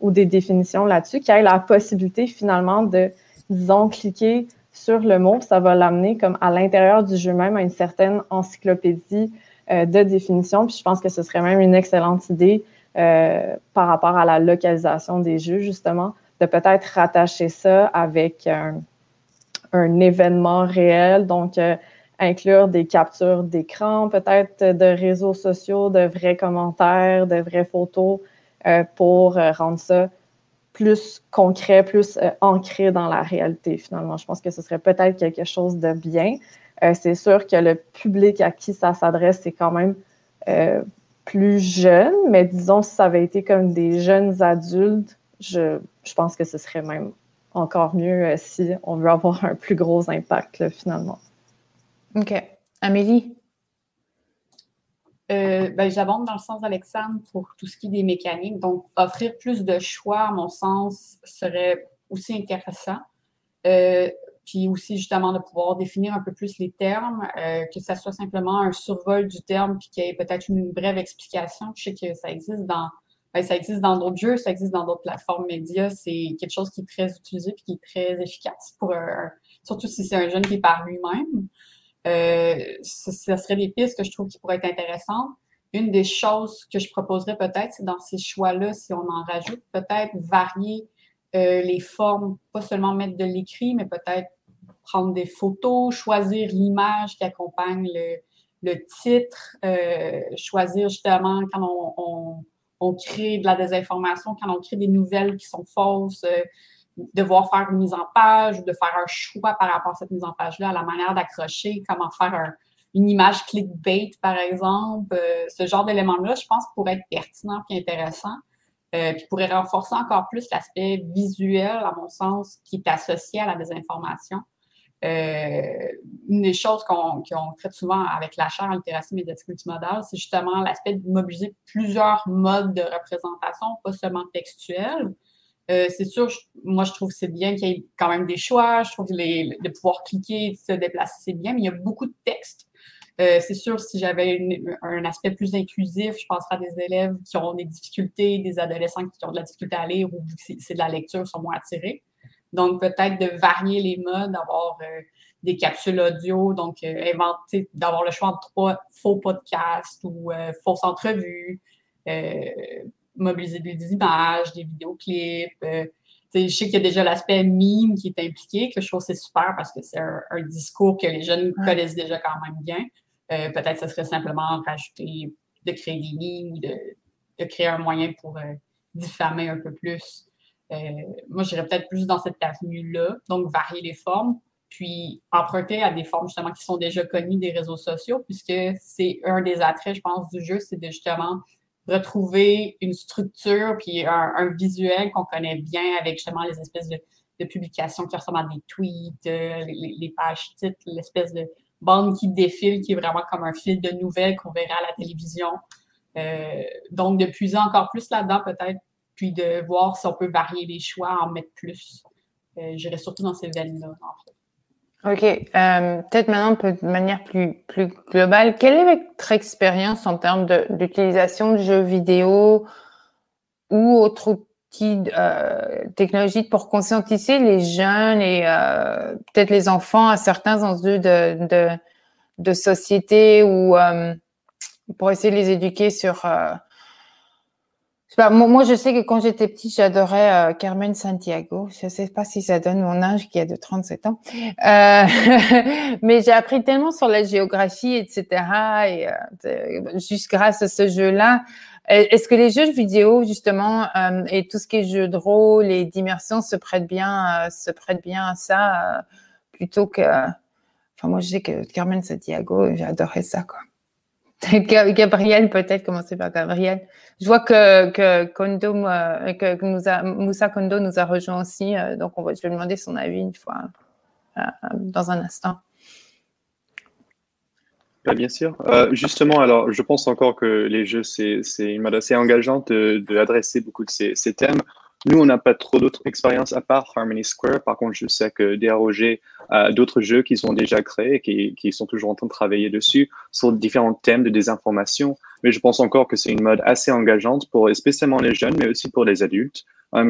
ou des définitions là-dessus, qu'il ait la possibilité finalement de, disons, cliquer sur le mot, ça va l'amener comme à l'intérieur du jeu même à une certaine encyclopédie euh, de définition. Puis je pense que ce serait même une excellente idée euh, par rapport à la localisation des jeux, justement, de peut-être rattacher ça avec un, événement réel. Donc, euh, inclure des captures d'écran, peut-être de réseaux sociaux, de vrais commentaires, de vraies photos pour rendre ça plus concret, plus euh, ancré dans la réalité, finalement. Je pense que ce serait peut-être quelque chose de bien. Euh, c'est sûr que le public à qui ça s'adresse, c'est quand même euh, plus jeune, mais disons, si ça avait été comme des jeunes adultes, je, je pense que ce serait même encore mieux si on veut avoir un plus gros impact, finalement. OK. Amélie? Euh, ben, J'abonde dans le sens d'Alexandre pour tout ce qui est des mécaniques. Donc, offrir plus de choix, à mon sens, serait aussi intéressant. Euh, puis aussi, justement, de pouvoir définir un peu plus les termes, euh, que ça soit simplement un survol du terme, puis qu'il y ait peut-être une brève explication. Je sais que ça existe dans ben, ça existe dans d'autres jeux, ça existe dans d'autres plateformes médias. C'est quelque chose qui est très utilisé puis qui est très efficace pour surtout si c'est un jeune qui est par lui-même. Euh, ce, serait des pistes que je trouve qui pourraient être intéressantes. Une des choses que je proposerais peut-être, c'est dans ces choix-là, si on en rajoute, peut-être varier euh, les formes, pas seulement mettre de l'écrit, mais peut-être prendre des photos, choisir l'image qui accompagne le, titre, euh, choisir justement quand on, on, crée de la désinformation, quand on crée des nouvelles qui sont fausses, devoir faire une mise en page ou de faire un choix par rapport à cette mise en page-là, à la manière d'accrocher, comment faire une image clickbait, par exemple. Euh, ce genre d'éléments-là, je pense, pourrait être pertinent et intéressant. Euh, puis pourrait renforcer encore plus l'aspect visuel, à mon sens, qui est associé à la désinformation. Euh, une des choses qu'on traite souvent avec la chaire en littératie médiatique multimodale, c'est justement l'aspect de mobiliser plusieurs modes de représentation, pas seulement textuels, euh, c'est sûr, moi, je trouve que c'est bien qu'il y ait quand même des choix. Je trouve que de pouvoir cliquer, se déplacer, c'est bien, mais il y a beaucoup de textes. Euh, c'est sûr, si j'avais un aspect plus inclusif, je penserais à des élèves qui ont des difficultés, des adolescents qui ont de la difficulté à lire ou c'est de la lecture, sont moins attirés. Donc, peut-être de varier les modes, d'avoir euh, des capsules audio, donc inventer, d'avoir le choix entre trois faux podcasts ou fausses entrevues mobiliser des images, des vidéoclips. Euh, je sais qu'il y a déjà l'aspect meme qui est impliqué, que je trouve c'est super parce que c'est un, discours que les jeunes connaissent déjà quand même bien. Euh, peut-être que ce serait simplement rajouter, de créer des memes, de, de créer un moyen pour euh, diffamer un peu plus. moi, j'irais peut-être plus dans cette avenue-là, donc varier les formes. puis emprunter à des formes justement qui sont déjà connues des réseaux sociaux, puisque c'est un des attraits, je pense, du jeu, c'est de justement retrouver une structure puis un, visuel qu'on connaît bien avec justement les espèces de, publications qui ressemblent à des tweets, euh, les, pages titres, l'espèce de bande qui défile qui est vraiment comme un fil de nouvelles qu'on verra à la télévision. Euh, donc, de puiser encore plus là-dedans peut-être, puis de voir si on peut varier les choix, en mettre plus. Euh, J'irai surtout dans ces veines-là, en fait. Ok, euh, peut-être maintenant de manière plus, plus globale, quelle est votre expérience en termes d'utilisation de, jeux vidéo ou autres outils euh, technologiques pour conscientiser les jeunes et euh, peut-être les enfants à certains enjeux de, de, de société ou euh, pour essayer de les éduquer sur euh, moi, je sais que quand j'étais petite, j'adorais euh, Carmen Santiago. Je ne sais pas si ça donne mon âge, qui a de 37 ans. Euh, mais j'ai appris tellement sur la géographie, etc. Et euh, juste grâce à ce jeu-là. Est-ce que les jeux vidéo, justement, euh, et tout ce qui est jeu de rôle et d'immersion se prêtent bien, se prêtent bien à ça, plutôt que... Enfin, moi, je sais que Carmen Santiago, j'adorais ça, quoi. Gabriel, peut-être commencer par Gabriel. Je vois que, que Kondo, euh, que nous a, Moussa Kondo nous a rejoint aussi, euh, donc on va, je vais demander son avis une fois, euh, dans un instant. Bah, bien sûr. justement, alors, je pense encore que les jeux, c'est une mode assez engageante de, de adresser beaucoup de ces, ces thèmes. Nous, on n'a pas trop d'autres expériences à part Harmony Square. Par contre, je sais que DROG a d'autres jeux qui sont déjà créés et qui, sont toujours en train de travailler dessus sur différents thèmes de désinformation. Mais je pense encore que c'est une mode assez engageante pour spécialement les jeunes, mais aussi pour les adultes,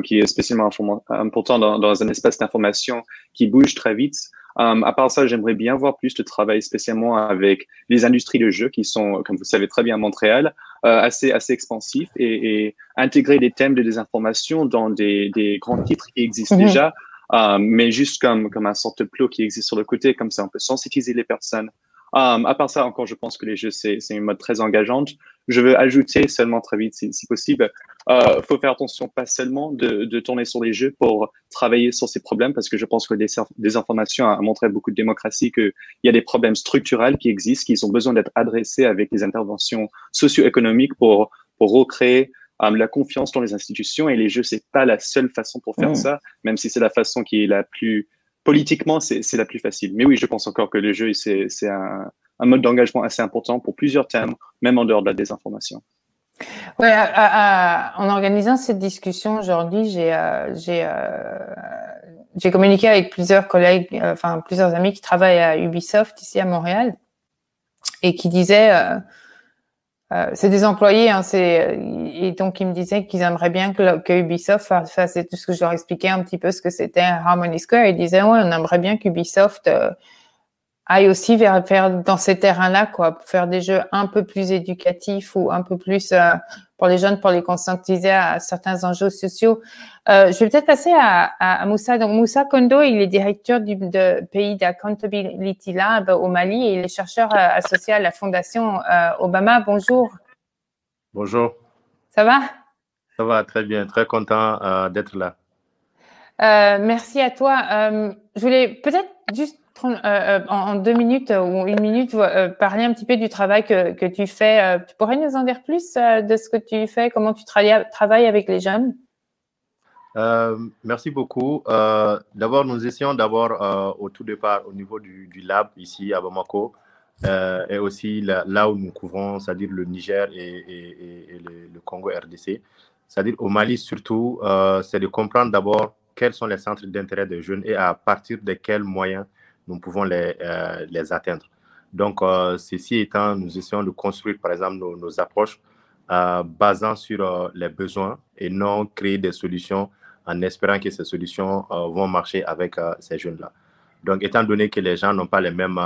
qui est spécialement important dans un espace d'information qui bouge très vite. Um, à part ça, j'aimerais bien voir plus de travail spécialement avec les industries de jeux qui sont, comme vous savez très bien, à Montréal, euh, assez, assez expansifs et, et, intégrer des thèmes de désinformation dans des, des grands titres qui existent mhm. déjà, um, mais juste comme, comme un sorte de plot qui existe sur le côté, comme ça on peut sensibiliser les personnes Um, à part ça, encore, je pense que les jeux, c'est une mode très engageante. Je veux ajouter seulement très vite, si, si possible, euh, faut faire attention pas seulement de, de, tourner sur les jeux pour travailler sur ces problèmes, parce que je pense que des, des informations a montré beaucoup de démocratie qu'il y a des problèmes structurels qui existent, qui ont besoin d'être adressés avec des interventions socio-économiques pour, pour recréer um, la confiance dans les institutions. Et les jeux, c'est pas la seule façon pour faire mmh. ça, même si c'est la façon qui est la plus politiquement, c'est la plus facile. Mais oui, je pense encore que le jeu, c'est un, mode d'engagement assez important pour plusieurs thèmes, même en dehors de la désinformation. Ouais, en organisant cette discussion aujourd'hui, j'ai euh, euh, j'ai communiqué avec plusieurs collègues, euh, enfin plusieurs amis qui travaillent à Ubisoft ici à Montréal et qui disaient euh, c'est des employés, hein, c'est et donc ils me disaient qu'ils aimeraient bien que, Ubisoft fasse, tout ce que je leur expliquais un petit peu ce que c'était Harmony Square. Ils disaient ouais, on aimerait bien qu'Ubisoft euh, aille aussi vers faire dans ces terrains-là, quoi, faire des jeux un peu plus éducatifs ou un peu plus euh, pour les jeunes, pour les conscientiser à certains enjeux sociaux. Euh, je vais peut-être passer à, à, Moussa. Donc, Moussa Kondo, il est directeur du de pays d'Accountability Lab au Mali et il est chercheur euh, associé à la Fondation euh, Obama. Bonjour. Bonjour. Ça va? Ça va, très bien. Très content euh, d'être là. merci à toi. je voulais peut-être juste euh, euh, en, deux minutes ou une minute euh, parler un petit peu du travail que, que tu fais. tu pourrais nous en dire plus de ce que tu fais, comment tu travailles avec les jeunes? Merci beaucoup. d'abord, nous essayons d'abord au tout départ au niveau du, lab ici à Bamako et aussi là, où nous couvrons, c'est-à-dire le Niger et, le, Congo RDC. C'est-à-dire au Mali surtout, c'est de comprendre d'abord quels sont les centres d'intérêt des jeunes et à partir de quels moyens nous pouvons les, euh, les atteindre. Donc, euh, ceci étant, nous essayons de construire, par exemple, nos, approches euh, basant sur les besoins et non créer des solutions en espérant que ces solutions vont marcher avec ces jeunes-là. Donc, étant donné que les gens n'ont pas les mêmes,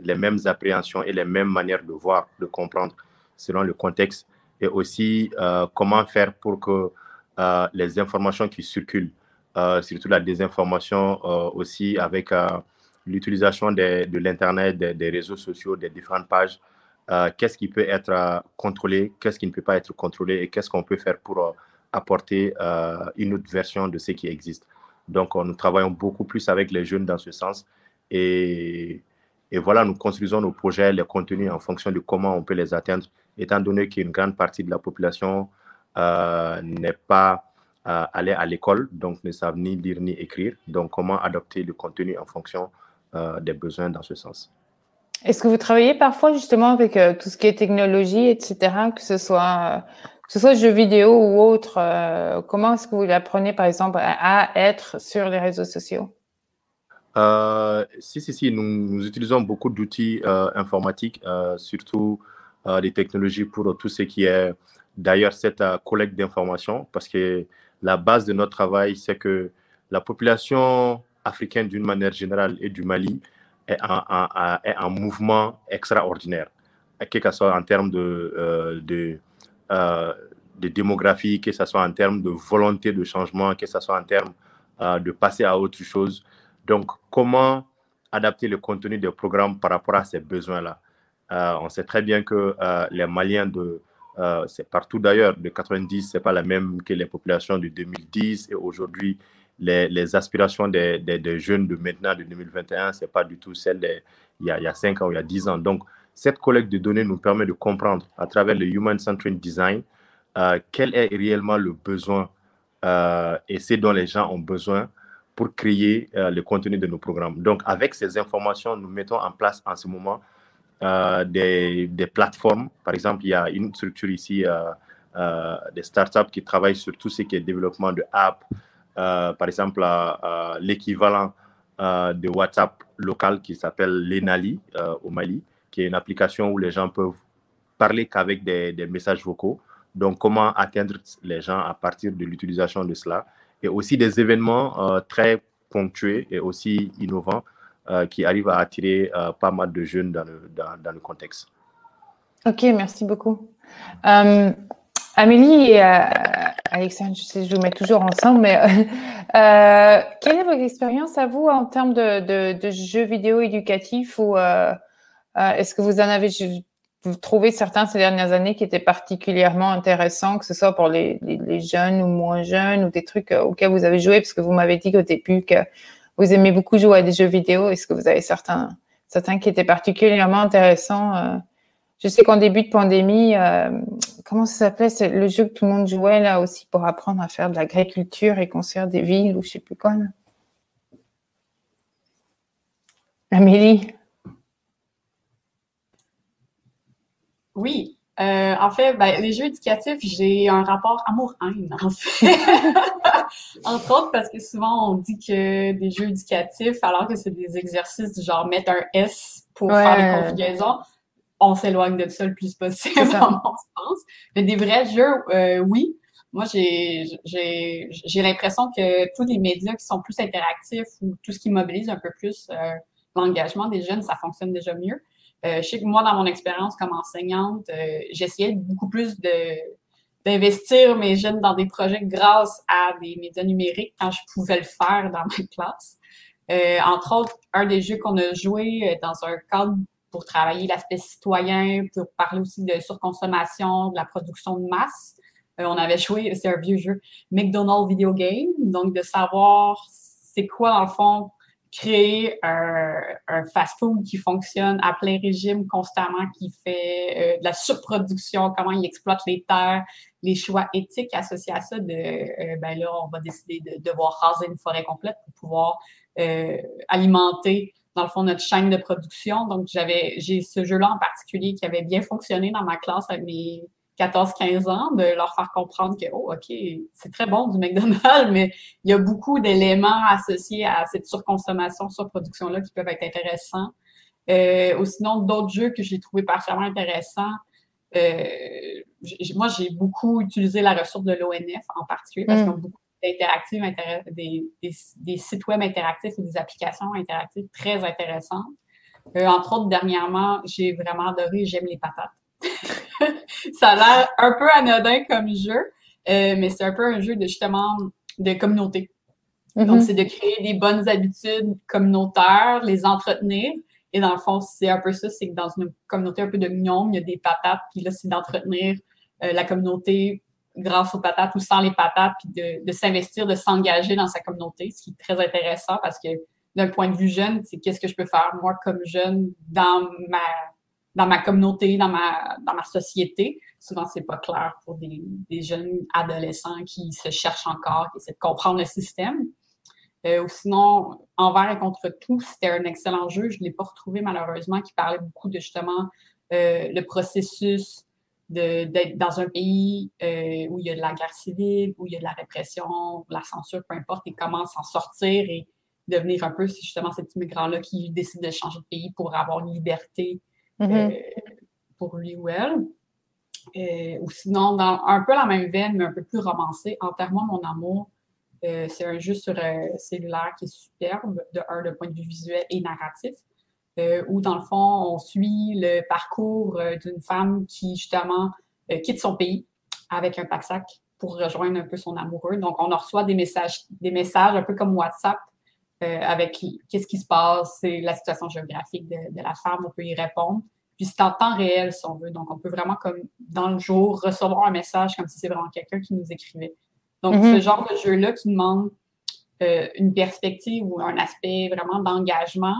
les mêmes appréhensions et les mêmes manières de voir, de comprendre selon le contexte, et aussi comment faire pour que les informations qui circulent surtout la désinformation euh, aussi avec euh, l'utilisation de, l'Internet, des, réseaux sociaux, des différentes pages. qu'est-ce qui peut être contrôlé, qu'est-ce qui ne peut pas être contrôlé et qu'est-ce qu'on peut faire pour apporter une autre version de ce qui existe. Donc, nous travaillons beaucoup plus avec les jeunes dans ce sens. Et, voilà, nous construisons nos projets, les contenus en fonction de comment on peut les atteindre, étant donné qu'une grande partie de la population euh, n'est pas euh, allée à l'école, donc ne savent ni lire ni écrire. Donc, comment adopter le contenu en fonction euh, des besoins dans ce sens? Est-ce que vous travaillez parfois justement avec tout ce qui est technologie, etc., que ce soit, que ce soit jeux vidéo ou autre Comment est-ce que vous apprenez, par exemple, à être sur les réseaux sociaux? Euh, si, si, si, nous, utilisons beaucoup d'outils euh, informatiques, euh, surtout des technologies pour tout ce qui est d'ailleurs cette collecte d'informations, parce que la base de notre travail, c'est que la population africaine d'une manière générale et du Mali est en, mouvement extraordinaire, que ce soit en termes de, de, de, démographie, que ce soit en termes de volonté de changement, que ce soit en termes de passer à autre chose. Donc, comment adapter le contenu des programmes par rapport à ces besoins-là? Euh, On sait très bien que euh, les Maliens de, euh, c'est partout d'ailleurs, de 90, ce n'est pas la même que les populations de 2010 et aujourd'hui, les, aspirations des, jeunes de maintenant, de 2021, ce n'est pas du tout celle d'il y, a, il y a 5 ans ou il y a 10 ans. Donc, cette collecte de données nous permet de comprendre à travers le Human Centered Design quel est réellement le besoin et ce dont les gens ont besoin pour créer euh, le contenu de nos programmes. Donc, avec ces informations, nous mettons en place en ce moment euh, des, plateformes. Par exemple, il y a une structure ici, euh, des startups qui travaillent sur tout ce qui est développement de apps. par exemple, l'équivalent de WhatsApp local qui s'appelle l'Enali au Mali, qui est une application où les gens peuvent parler qu'avec des, des messages vocaux. Donc, comment atteindre les gens à partir de l'utilisation de cela? Et aussi des événements euh, très ponctués et aussi innovants euh, qui arrivent à attirer euh, pas mal de jeunes dans le, dans, le contexte. Ok, merci beaucoup. Amélie et Alexandre, je sais, je vous mets toujours ensemble, mais quelle est votre expérience à vous en termes de, jeux vidéo éducatifs ou est-ce que vous en avez trouvez certains ces dernières années qui étaient particulièrement intéressants, que ce soit pour les, jeunes ou moins jeunes, ou des trucs euh, auxquels vous avez joué, parce que vous m'avez dit au début que vous aimez beaucoup jouer à des jeux vidéo. Est-ce que vous avez certains, certains qui étaient particulièrement intéressants euh? Je sais qu'en début de pandémie, euh, comment ça s'appelait? C'est le jeu que tout le monde jouait là aussi pour apprendre à faire de l'agriculture et construire des villes ou je sais plus quoi. Là. Amélie? Oui. Euh, en fait, ben, les jeux éducatifs, j'ai un rapport amour-haine, en fait. Entre autres parce que souvent, on dit que des jeux éducatifs, alors que c'est des exercices du genre mettre un S pour faire les conjugaisons, on s'éloigne de ça le plus possible, à mon sens. Mais des vrais jeux, euh, oui. Moi, j'ai l'impression que tous les médias qui sont plus interactifs ou tout ce qui mobilise un peu plus euh, l'engagement des jeunes, ça fonctionne déjà mieux. Euh, je sais que moi, dans mon expérience comme enseignante, euh, j'essayais beaucoup plus de d'investir mes jeunes dans des projets grâce à des médias numériques quand je pouvais le faire dans ma classe. Euh, entre autres, un des jeux qu'on a joué dans un cadre pour travailler l'aspect citoyen, pour parler aussi de surconsommation, de la production de masse. on avait joué, c'est un vieux jeu, McDonald's Video Game, donc de savoir c'est quoi, en fond, créer un, un fast-food qui fonctionne à plein régime constamment, qui fait euh, de la surproduction, comment il exploite les terres, les choix éthiques associés à ça, de euh, ben là, on va décider de devoir raser une forêt complète pour pouvoir euh, alimenter dans le fond notre chaîne de production. Donc j'avais j'ai ce jeu-là en particulier qui avait bien fonctionné dans ma classe avec mes 14-15 ans, de leur faire comprendre que, oh, OK, c'est très bon du McDonald's, mais il y a beaucoup d'éléments associés à cette surconsommation, surproduction-là qui peuvent être intéressants. Euh, ou sinon, d'autres jeux que j'ai trouvé particulièrement intéressants. Euh, moi, j'ai beaucoup utilisé la ressource de l'ONF en particulier parce mm. qu'ils ont beaucoup d'interactifs, des, des, sites web interactifs ou des applications interactives très intéressantes. Euh, entre autres, dernièrement, j'ai vraiment adoré J'aime les patates. ça a l'air un peu anodin comme jeu, euh, mais c'est un peu un jeu de justement de communauté. Mm-hmm. Donc, c'est de créer des bonnes habitudes communautaires, les entretenir. Et dans le fond, c'est un peu ça, c'est que dans une communauté un peu de mignon, il y a des patates, puis là, c'est d'entretenir euh, la communauté grâce aux patates ou sans les patates, puis de, de s'investir, de s'engager dans sa communauté, ce qui est très intéressant parce que d'un point de vue jeune, c'est qu'est-ce que je peux faire moi comme jeune dans ma dans ma communauté, dans ma dans ma société. Souvent, c'est pas clair pour des, des, jeunes adolescents qui se cherchent encore, qui essaient de comprendre le système. Euh, ou sinon, Envers et contre tout, c'était un excellent jeu. Je ne l'ai pas retrouvé malheureusement, qui parlait beaucoup de justement euh, le processus d'être dans un pays euh, où il y a de la guerre civile, où il y a de la répression, de la censure, peu importe, et comment s'en sortir et devenir un peu, justement cet immigrant-là qui décide de changer de pays pour avoir une liberté mm-hmm. euh, pour lui ou elle. Euh, ou sinon, dans un peu la même veine, mais un peu plus romancé, Enterrement mon amour, c'est un jeu sur cellulaire qui est superbe, de un, de point de vue visuel et narratif. Euh, où dans le fond, on suit le parcours euh, d'une femme qui justement euh, quitte son pays avec un pack-sac pour rejoindre un peu son amoureux. Donc, on reçoit des messages, des messages un peu comme WhatsApp avec qu'est-ce qui se passe, c'est la situation géographique de, la femme, on peut y répondre. Puis c'est en temps réel si on veut. Donc, on peut vraiment, comme dans le jour, recevoir un message comme si c'est vraiment quelqu'un qui nous écrivait. Donc, mm-hmm. ce genre de jeu-là qui demande une perspective ou un aspect vraiment d'engagement,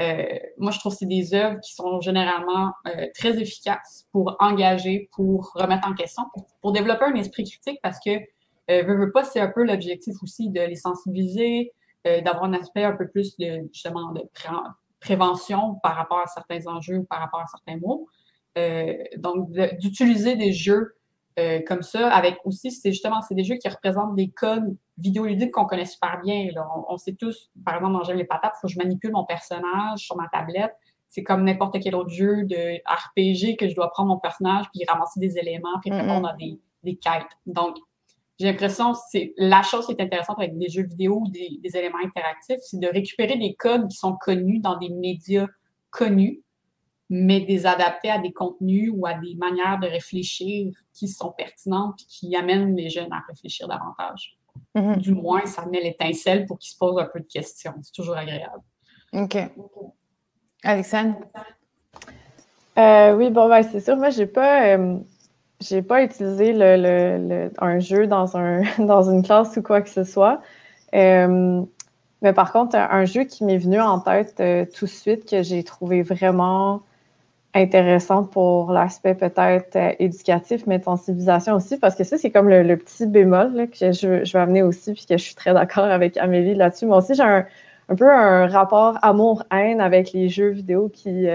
euh, moi, je trouve que c'est des œuvres qui sont généralement euh, très efficaces pour engager, pour remettre en question, pour, développer un esprit critique parce que, euh, veux, veux pas, c'est un peu l'objectif aussi de les sensibiliser, euh, d'avoir un aspect un peu plus de, justement, de prévention par rapport à certains enjeux ou par rapport à certains mots. donc, d'utiliser des jeux euh, comme ça, avec aussi, c'est justement, c'est des jeux qui représentent des codes vidéoludiques qu'on connaît super bien. On, sait tous, par exemple, dans J'aime les patates, il faut que je manipule mon personnage sur ma tablette. C'est comme n'importe quel autre jeu de RPG que je dois prendre mon personnage puis ramasser des éléments puis répondre à des, des quêtes. Donc, j'ai l'impression que c'est la chose qui est intéressante avec des jeux vidéo ou des, des éléments interactifs, c'est de récupérer des codes qui sont connus dans des médias connus mais des adapter à des contenus ou à des manières de réfléchir qui sont pertinentes et qui amènent les jeunes à réfléchir davantage. Mm-hmm. Du moins, ça met l'étincelle pour qu'ils se posent un peu de questions. C'est toujours agréable. OK. Alexandre? Euh, oui, bon, ben, c'est sûr. Moi, j'ai pas, euh, j'ai pas utilisé le, un jeu dans, un, dans une classe ou quoi que ce soit. Euh, mais par contre, un jeu qui m'est venu en tête tout de suite, que j'ai trouvé vraiment intéressante pour l'aspect peut-être euh, éducatif, mais de sensibilisation aussi, parce que ça, c'est comme le, petit bémol que je, je, vais amener aussi, puis que je suis très d'accord avec Amélie là-dessus. Moi aussi, j'ai un, un, peu un rapport amour-haine avec les jeux vidéo qui.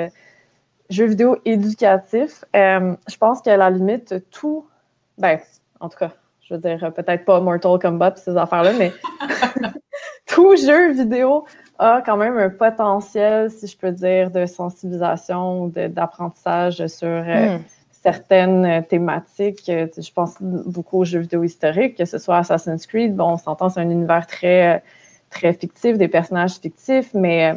Jeux vidéo éducatifs. Euh, je pense qu'à la limite, tout. Ben, en tout cas, je veux dire, peut-être pas Mortal Kombat ces affaires-là, mais tout jeu vidéo a quand même un potentiel, si je peux dire, de sensibilisation ou d'apprentissage sur euh, hmm. certaines thématiques. Euh, je pense beaucoup aux jeux vidéo historiques, que ce soit Assassin's Creed. Bon, on s'entend, c'est un univers très, très fictif, des personnages fictifs, mais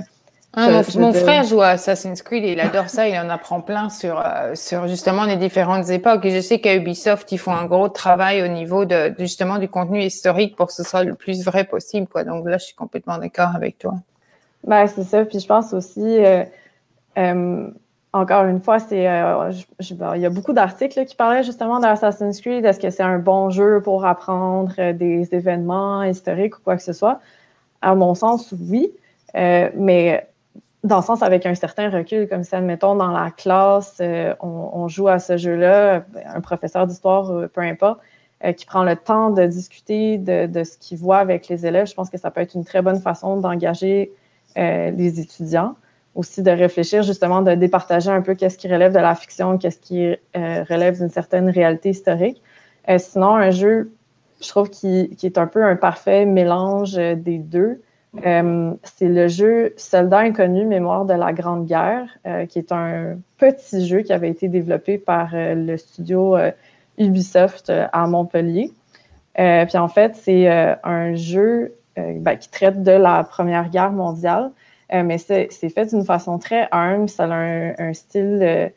ah, mon, frère joue à Assassin's Creed et il adore ça. Il en apprend plein sur, euh, sur justement les différentes époques. Et je sais qu'à Ubisoft, ils font un gros travail au niveau de, justement du contenu historique pour que ce soit le plus vrai possible. Quoi. Donc là, je suis complètement d'accord avec toi. Ben, c'est ça. Puis je pense aussi, euh, euh, encore une fois, c'est ben, il y a beaucoup d'articles qui parlaient justement d'Assassin's Creed. Est-ce que c'est un bon jeu pour apprendre des événements historiques ou quoi que ce soit? À mon sens, oui. mais dans le sens avec un certain recul, comme si, admettons, dans la classe, euh, on, joue à ce jeu-là, un professeur d'histoire, euh, peu importe, euh, qui prend le temps de discuter de, ce qu'il voit avec les élèves, je pense que ça peut être une très bonne façon d'engager les étudiants. Aussi de réfléchir, justement, de départager un peu qu'est-ce qui relève de la fiction, qu'est-ce qui relève d'une certaine réalité historique. sinon, un jeu, je trouve, qui, qui, est un peu un parfait mélange des deux. Euh, c'est le jeu Soldat inconnu, Mémoire de la Grande Guerre, euh, qui est un petit jeu qui avait été développé par euh, le studio Ubisoft à Montpellier. puis en fait, c'est un jeu ben, qui traite de la Première Guerre mondiale, mais c'est fait d'une façon très humble. Ça a un, style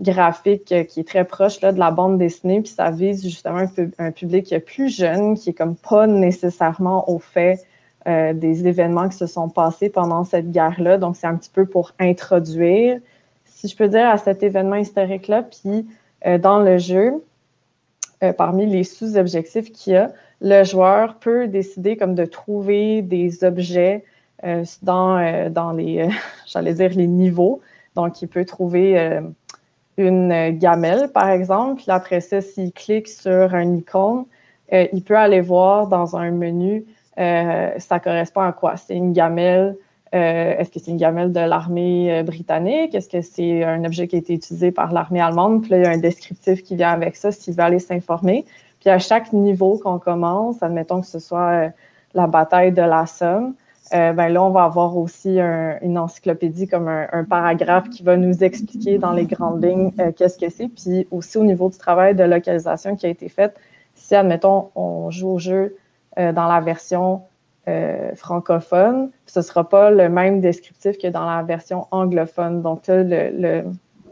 graphique qui est très proche là, de la bande dessinée, puis ça vise justement un, un, public plus jeune, qui est comme pas nécessairement au fait euh, des événements qui se sont passés pendant cette guerre-là. Donc, c'est un petit peu pour introduire, si je peux dire, à cet événement historique-là. Puis, euh, dans le jeu, parmi les sous-objectifs qu'il y a, le joueur peut décider comme de trouver des objets dans, dans les, j'allais dire, les niveaux. Donc, il peut trouver une gamelle, par exemple. Puis après ça, s'il clique sur un icône, il peut aller voir dans un menu ça correspond à quoi? C'est une gamelle euh, est-ce que c'est une gamelle de l'armée euh, britannique? Est-ce que c'est un objet qui a été utilisé par l'armée allemande? Puis là, il y a un descriptif qui vient avec ça s'il veut aller s'informer. Puis à chaque niveau qu'on commence, admettons que ce soit euh, la bataille de la Somme, ben là, on va avoir aussi une encyclopédie comme un, paragraphe qui va nous expliquer dans les grandes lignes qu'est-ce que c'est. Puis aussi au niveau du travail de localisation qui a été fait, si, admettons, on joue au jeu dans la version euh, francophone, ce ne sera pas le même descriptif que dans la version anglophone. Donc là,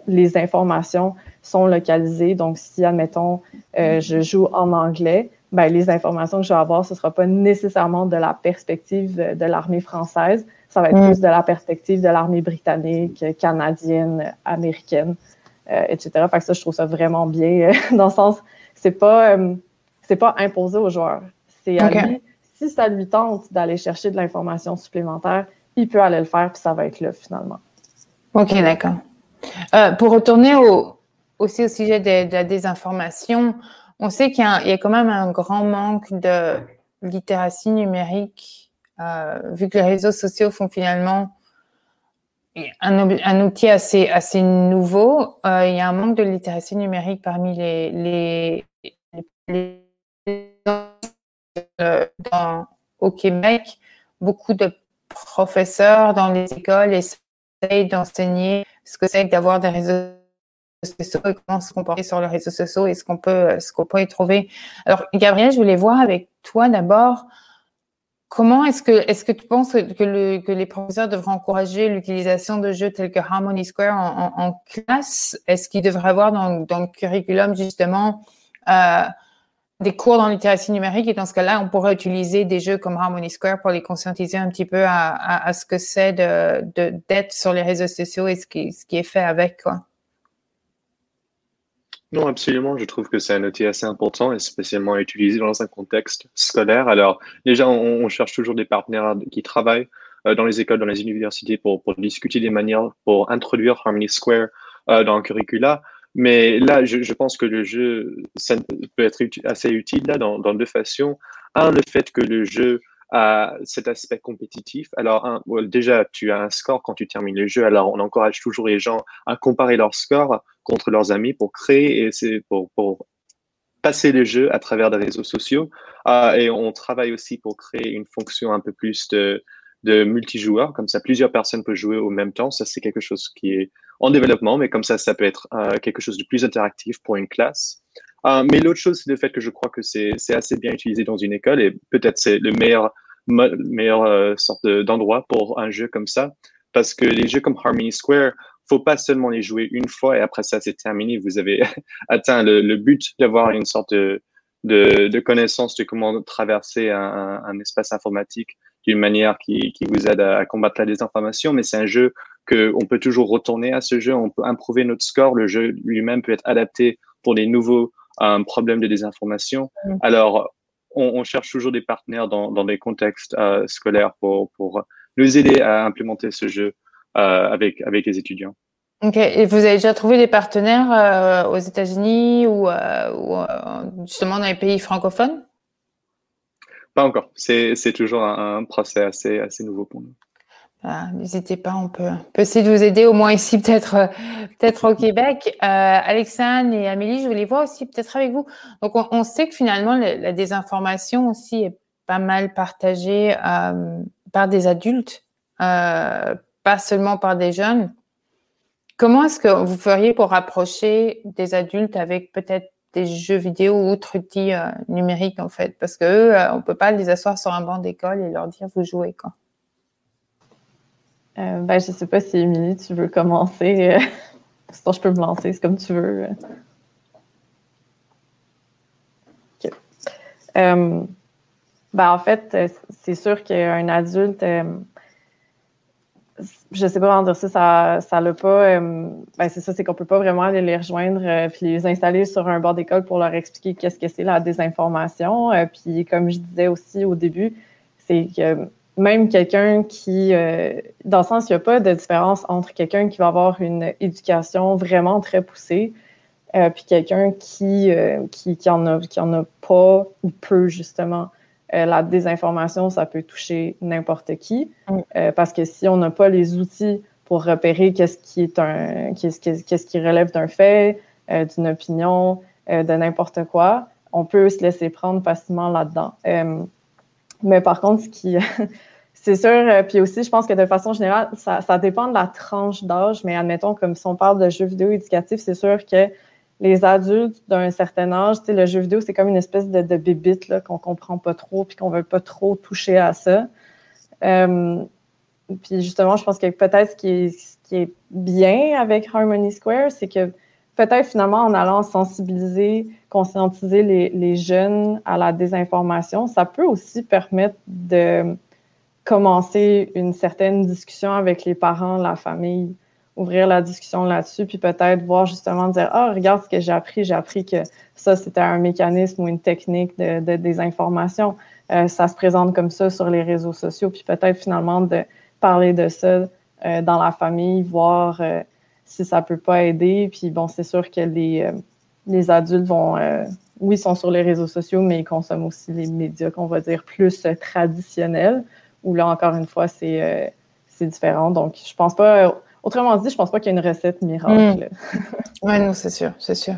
les informations sont localisées. Donc, si, admettons, euh, je joue en anglais, ben, les informations que je vais avoir, ce ne sera pas nécessairement de la perspective de l'armée française. Ça va être mm. plus de la perspective de l'armée britannique, canadienne, américaine, euh, etc. Fait que ça, je trouve ça vraiment bien, dans le sens, c'est pas, c'est pas imposé aux joueurs. C'est à lui si ça lui tente d'aller chercher de l'information supplémentaire, il peut aller le faire, puis ça va être là finalement. OK, d'accord. Euh, pour retourner aussi au sujet de, la désinformation, on sait qu'il y, a quand même un grand manque de littératie numérique, euh, vu que les réseaux sociaux font finalement un, outil assez, assez nouveau. Euh, il y a un manque de littératie numérique parmi les, les euh, au Québec, beaucoup de professeurs dans les écoles essayent d'enseigner ce que c'est d'avoir des réseaux sociaux et comment se comporter sur les réseaux sociaux et ce qu'on peut, ce qu'on peut y trouver. Alors, Gabriel, je voulais voir avec toi d'abord, comment est-ce que, est-ce que tu penses que, le, que les professeurs devraient encourager l'utilisation de jeux tels que Harmony Square en, classe? Est-ce qu'ils devraient avoir dans, dans, le curriculum justement euh, des cours dans littératie numérique et dans ce cas-là, on pourrait utiliser des jeux comme Harmony Square pour les conscientiser un petit peu à, ce que c'est de, d'être sur les réseaux sociaux et ce qui, ce qui est fait avec, quoi. Non, absolument. Je trouve que c'est un outil assez important et spécialement à utiliser dans un contexte scolaire. Alors, déjà, on, cherche toujours des partenaires qui travaillent euh, dans les écoles, dans les universités pour, pour discuter des manières pour introduire Harmony Square euh, dans le curricula. Mais là, je, pense que le jeu ça peut être assez utile là, dans, deux façons. Un, le fait que le jeu a cet aspect compétitif. Alors, déjà, tu as un score quand tu termines le jeu. Alors, on encourage toujours les gens à comparer leur score contre leurs amis pour créer et pour passer le jeu à travers des réseaux sociaux. Ah, et on travaille aussi pour créer une fonction un peu plus de, de multijoueur. Comme ça, plusieurs personnes peuvent jouer au même temps. Ça, c'est quelque chose qui est en développement, mais comme ça, ça peut être euh, quelque chose de plus interactif pour une classe. Euh, mais l'autre chose, c'est le fait que je crois que c'est assez bien utilisé dans une école et peut-être c'est le meilleur, meilleur euh, sorte d'endroit pour un jeu comme ça. Parce que les jeux comme Harmony Square, faut pas seulement les jouer une fois et après ça, c'est terminé. Vous avez atteint le, but d'avoir une sorte de, de, de, connaissance de comment traverser un, un espace informatique d'une manière qui, qui, vous aide à, combattre la désinformation, mais c'est un jeu qu'on peut toujours retourner à ce jeu, on peut improver notre score, le jeu lui-même peut être adapté pour des nouveaux euh, problèmes de désinformation. Mm. Alors, on, on, cherche toujours des partenaires dans, dans des contextes euh, scolaires pour, pour nous aider à implémenter ce jeu euh, avec, avec les étudiants. Ok, et vous avez déjà trouvé des partenaires aux États-Unis ou, ou justement dans les pays francophones? Pas encore. C'est toujours un, procès assez, assez nouveau pour nous. N'hésitez pas, on peut, essayer de vous aider, au moins ici, peut-être euh, peut-être au Québec. Euh, Alexandre et Amélie, je voulais voir aussi peut-être avec vous. Donc, on, sait que finalement, la, désinformation aussi est pas mal partagée euh, par des adultes, pas seulement par des jeunes. Comment est-ce que vous feriez pour rapprocher des adultes avec peut-être des jeux vidéo ou autres outils euh, numériques en fait, parce que eux, euh, on peut pas les asseoir sur un banc d'école et leur dire vous jouez quoi. Euh, ben, je sais pas si Émilie, tu veux commencer. sinon, je peux me lancer, c'est comme tu veux. ben, en fait, c'est sûr qu'un adulte je sais pas comment dire ça, ça, l'a pas. Euh, ben c'est ça, c'est qu'on peut pas vraiment aller les rejoindre euh, puis les installer sur un bord d'école pour leur expliquer qu'est-ce que c'est la désinformation. Euh, puis comme je disais aussi au début, c'est que même quelqu'un qui, dans le sens, il n'y a pas de différence entre quelqu'un qui va avoir une éducation vraiment très poussée, puis quelqu'un qui, qui, qui, a, qui en a pas ou peu justement. Euh, la désinformation, ça peut toucher n'importe qui, mm. euh, parce que si on n'a pas les outils pour repérer qu'est-ce qui est un, qu'est-ce, qu'est-ce qui relève d'un fait, euh, d'une opinion, de n'importe quoi, on peut se laisser prendre facilement là-dedans. mais par contre, ce qui, c'est sûr, puis aussi, je pense que de façon générale, ça, ça dépend de la tranche d'âge, mais admettons, comme si on parle de jeux vidéo éducatifs, c'est sûr que les adultes d'un certain âge, le jeu vidéo, c'est comme une espèce de, de bébite qu'on comprend pas trop puis qu'on veut pas trop toucher à ça. Euh, puis justement, je pense que peut-être ce qui est, bien avec Harmony Square, c'est que peut-être finalement en allant sensibiliser, conscientiser les, jeunes à la désinformation, ça peut aussi permettre de commencer une certaine discussion avec les parents, la famille ouvrir la discussion là-dessus, puis peut-être voir justement dire Ah, regarde ce que j'ai appris, j'ai appris que ça, c'était un mécanisme ou une technique de, de désinformation. Euh, ça se présente comme ça sur les réseaux sociaux, puis peut-être finalement de parler de ça euh, dans la famille, voir euh, si ça peut pas aider. Puis bon, c'est sûr que les, les adultes vont, oui, sont sur les réseaux sociaux, mais ils consomment aussi les médias qu'on va dire plus traditionnels, où là, encore une fois, c'est c'est différent. Donc, je pense pas Autrement dit, je pense pas qu'il y ait une recette miracle. Hmm. oui, non, c'est sûr, c'est sûr.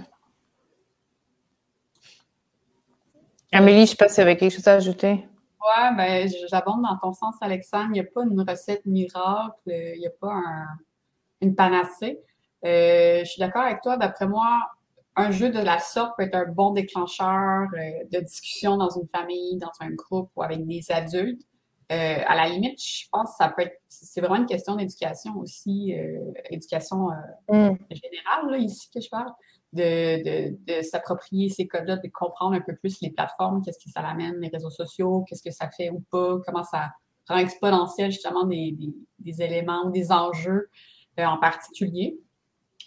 Amélie, je sais pas si y avait quelque chose à ajouter. Oui, ben, j'abonde dans ton sens, Alexandre. Il n'y a pas une recette miracle, il n'y a pas une panacée. Euh, je suis d'accord avec toi. D'après moi, un jeu de la sorte peut être un bon déclencheur euh, de discussion dans une famille, dans un groupe ou avec des adultes. Euh, à la limite, je pense que ça peut être, c'est vraiment une question d'éducation aussi, euh, éducation euh, mm. générale, là, ici que je parle, de, de, s'approprier ces codes-là, de comprendre un peu plus les plateformes, qu'est-ce que ça amène, les réseaux sociaux, qu'est-ce que ça fait ou pas, comment ça rend exponentiel justement des, des, éléments ou des enjeux en particulier.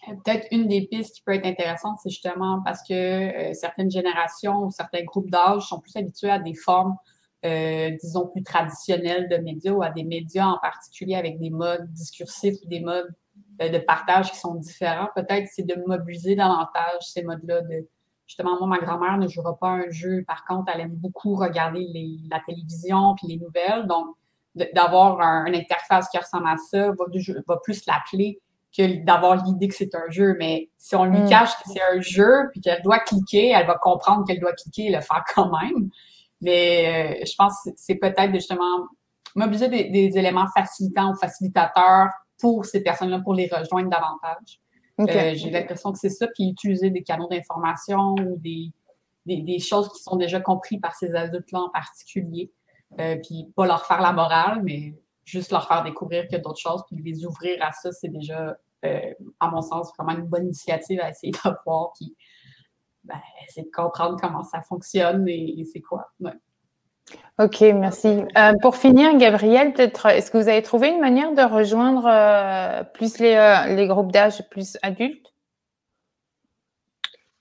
Peut-être une des pistes qui peut être intéressante, c'est justement parce que certaines générations ou certains groupes d'âge sont plus habitués à des formes euh, disons, plus traditionnels de médias ou à des médias en particulier avec des modes discursifs ou des modes euh, de partage qui sont différents. Peut-être c'est de mobiliser davantage ces modes-là. De, justement, moi, ma grand-mère ne jouera pas un jeu. Par contre, elle aime beaucoup regarder les, la télévision puis les nouvelles. Donc, d'avoir un, une interface qui ressemble à ça va, va plus l'appeler que d'avoir l'idée que c'est un jeu. Mais si on lui mm. cache que c'est un jeu puis qu'elle doit cliquer, elle va comprendre qu'elle doit cliquer et le faire quand même. Mais euh, je pense que c'est peut-être justement mobiliser des, éléments facilitants ou facilitateurs pour ces personnes-là, pour les rejoindre davantage. Euh, j'ai l'impression que c'est ça, puis utiliser des canaux d'information ou des, des, choses qui sont déjà comprises par ces adultes-là en particulier. Euh, puis pas leur faire la morale, mais juste leur faire découvrir qu'il y a d'autres choses, puis les ouvrir à ça, c'est déjà, à mon sens, vraiment une bonne initiative à essayer d'avoir. Puis ben, c'est de comprendre comment ça fonctionne et, c'est quoi. Ok, merci. Euh, pour finir, Gabriel, peut-être, est-ce que vous avez trouvé une manière de rejoindre euh, plus les, euh, les groupes d'âge plus adultes?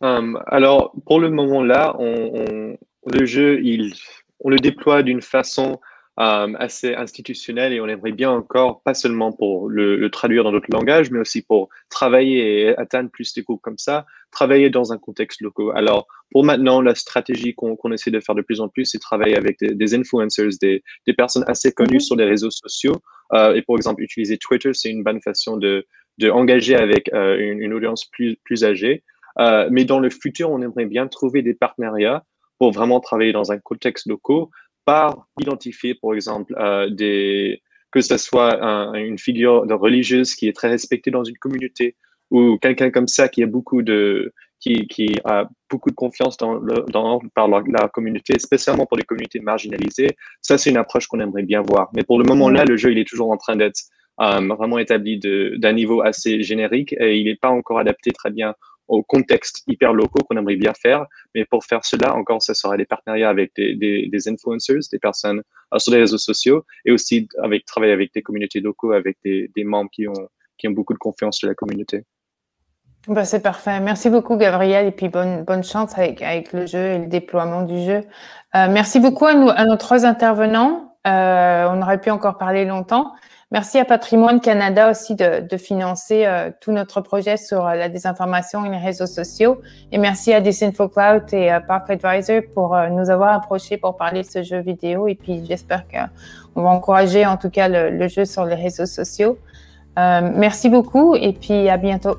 Alors, pour le moment-là, on, le jeu, il, on le déploie d'une façon euh, assez institutionnel et on aimerait bien encore, pas seulement pour le, traduire dans d'autres langages, mais aussi pour travailler et atteindre plus de groupes comme ça, travailler dans un contexte local. Alors, pour maintenant, la stratégie qu'on essaie de faire de plus en plus, c'est travailler avec des, influencers, des, des, personnes assez connues mhm. sur les réseaux sociaux. Euh, et pour exemple, utiliser Twitter, c'est une bonne façon de, de engager avec euh, une, une, audience plus, plus âgée. Mais dans le futur, on aimerait bien trouver des partenariats pour vraiment travailler dans un contexte local par identifier, par exemple, euh, que ce soit une figure religieuse qui est très respectée dans une communauté ou quelqu'un comme ça qui a beaucoup de, confiance dans par la, communauté, spécialement pour les communautés marginalisées. Ça, c'est une approche qu'on aimerait bien voir. Mais pour le moment là, le jeu, il est toujours en train d'être euh, vraiment établi d'un niveau assez générique et il n'est pas encore adapté très bien aux contextes hyper locaux qu'on aimerait bien faire. Mais pour faire cela, encore, ça sera des partenariats avec des, des, des influencers, des personnes sur les réseaux sociaux et aussi avec travailler avec des communautés locaux, avec des, membres qui ont, qui ont beaucoup de confiance de la communauté. Bah, c'est parfait. Merci beaucoup, Gabriel, et puis bonne, bonne chance avec, avec le jeu et le déploiement du jeu. Euh, merci beaucoup à nos trois intervenants. Euh, on aurait pu encore parler longtemps. Merci à Patrimoine Canada aussi de, de financer euh, tout notre projet sur la désinformation et les réseaux sociaux. Et merci à Disinfocloud et Park Advisor pour nous avoir approchés pour parler de ce jeu vidéo. Et puis j'espère qu'on va encourager en tout cas le, le jeu sur les réseaux sociaux. merci beaucoup et puis à bientôt.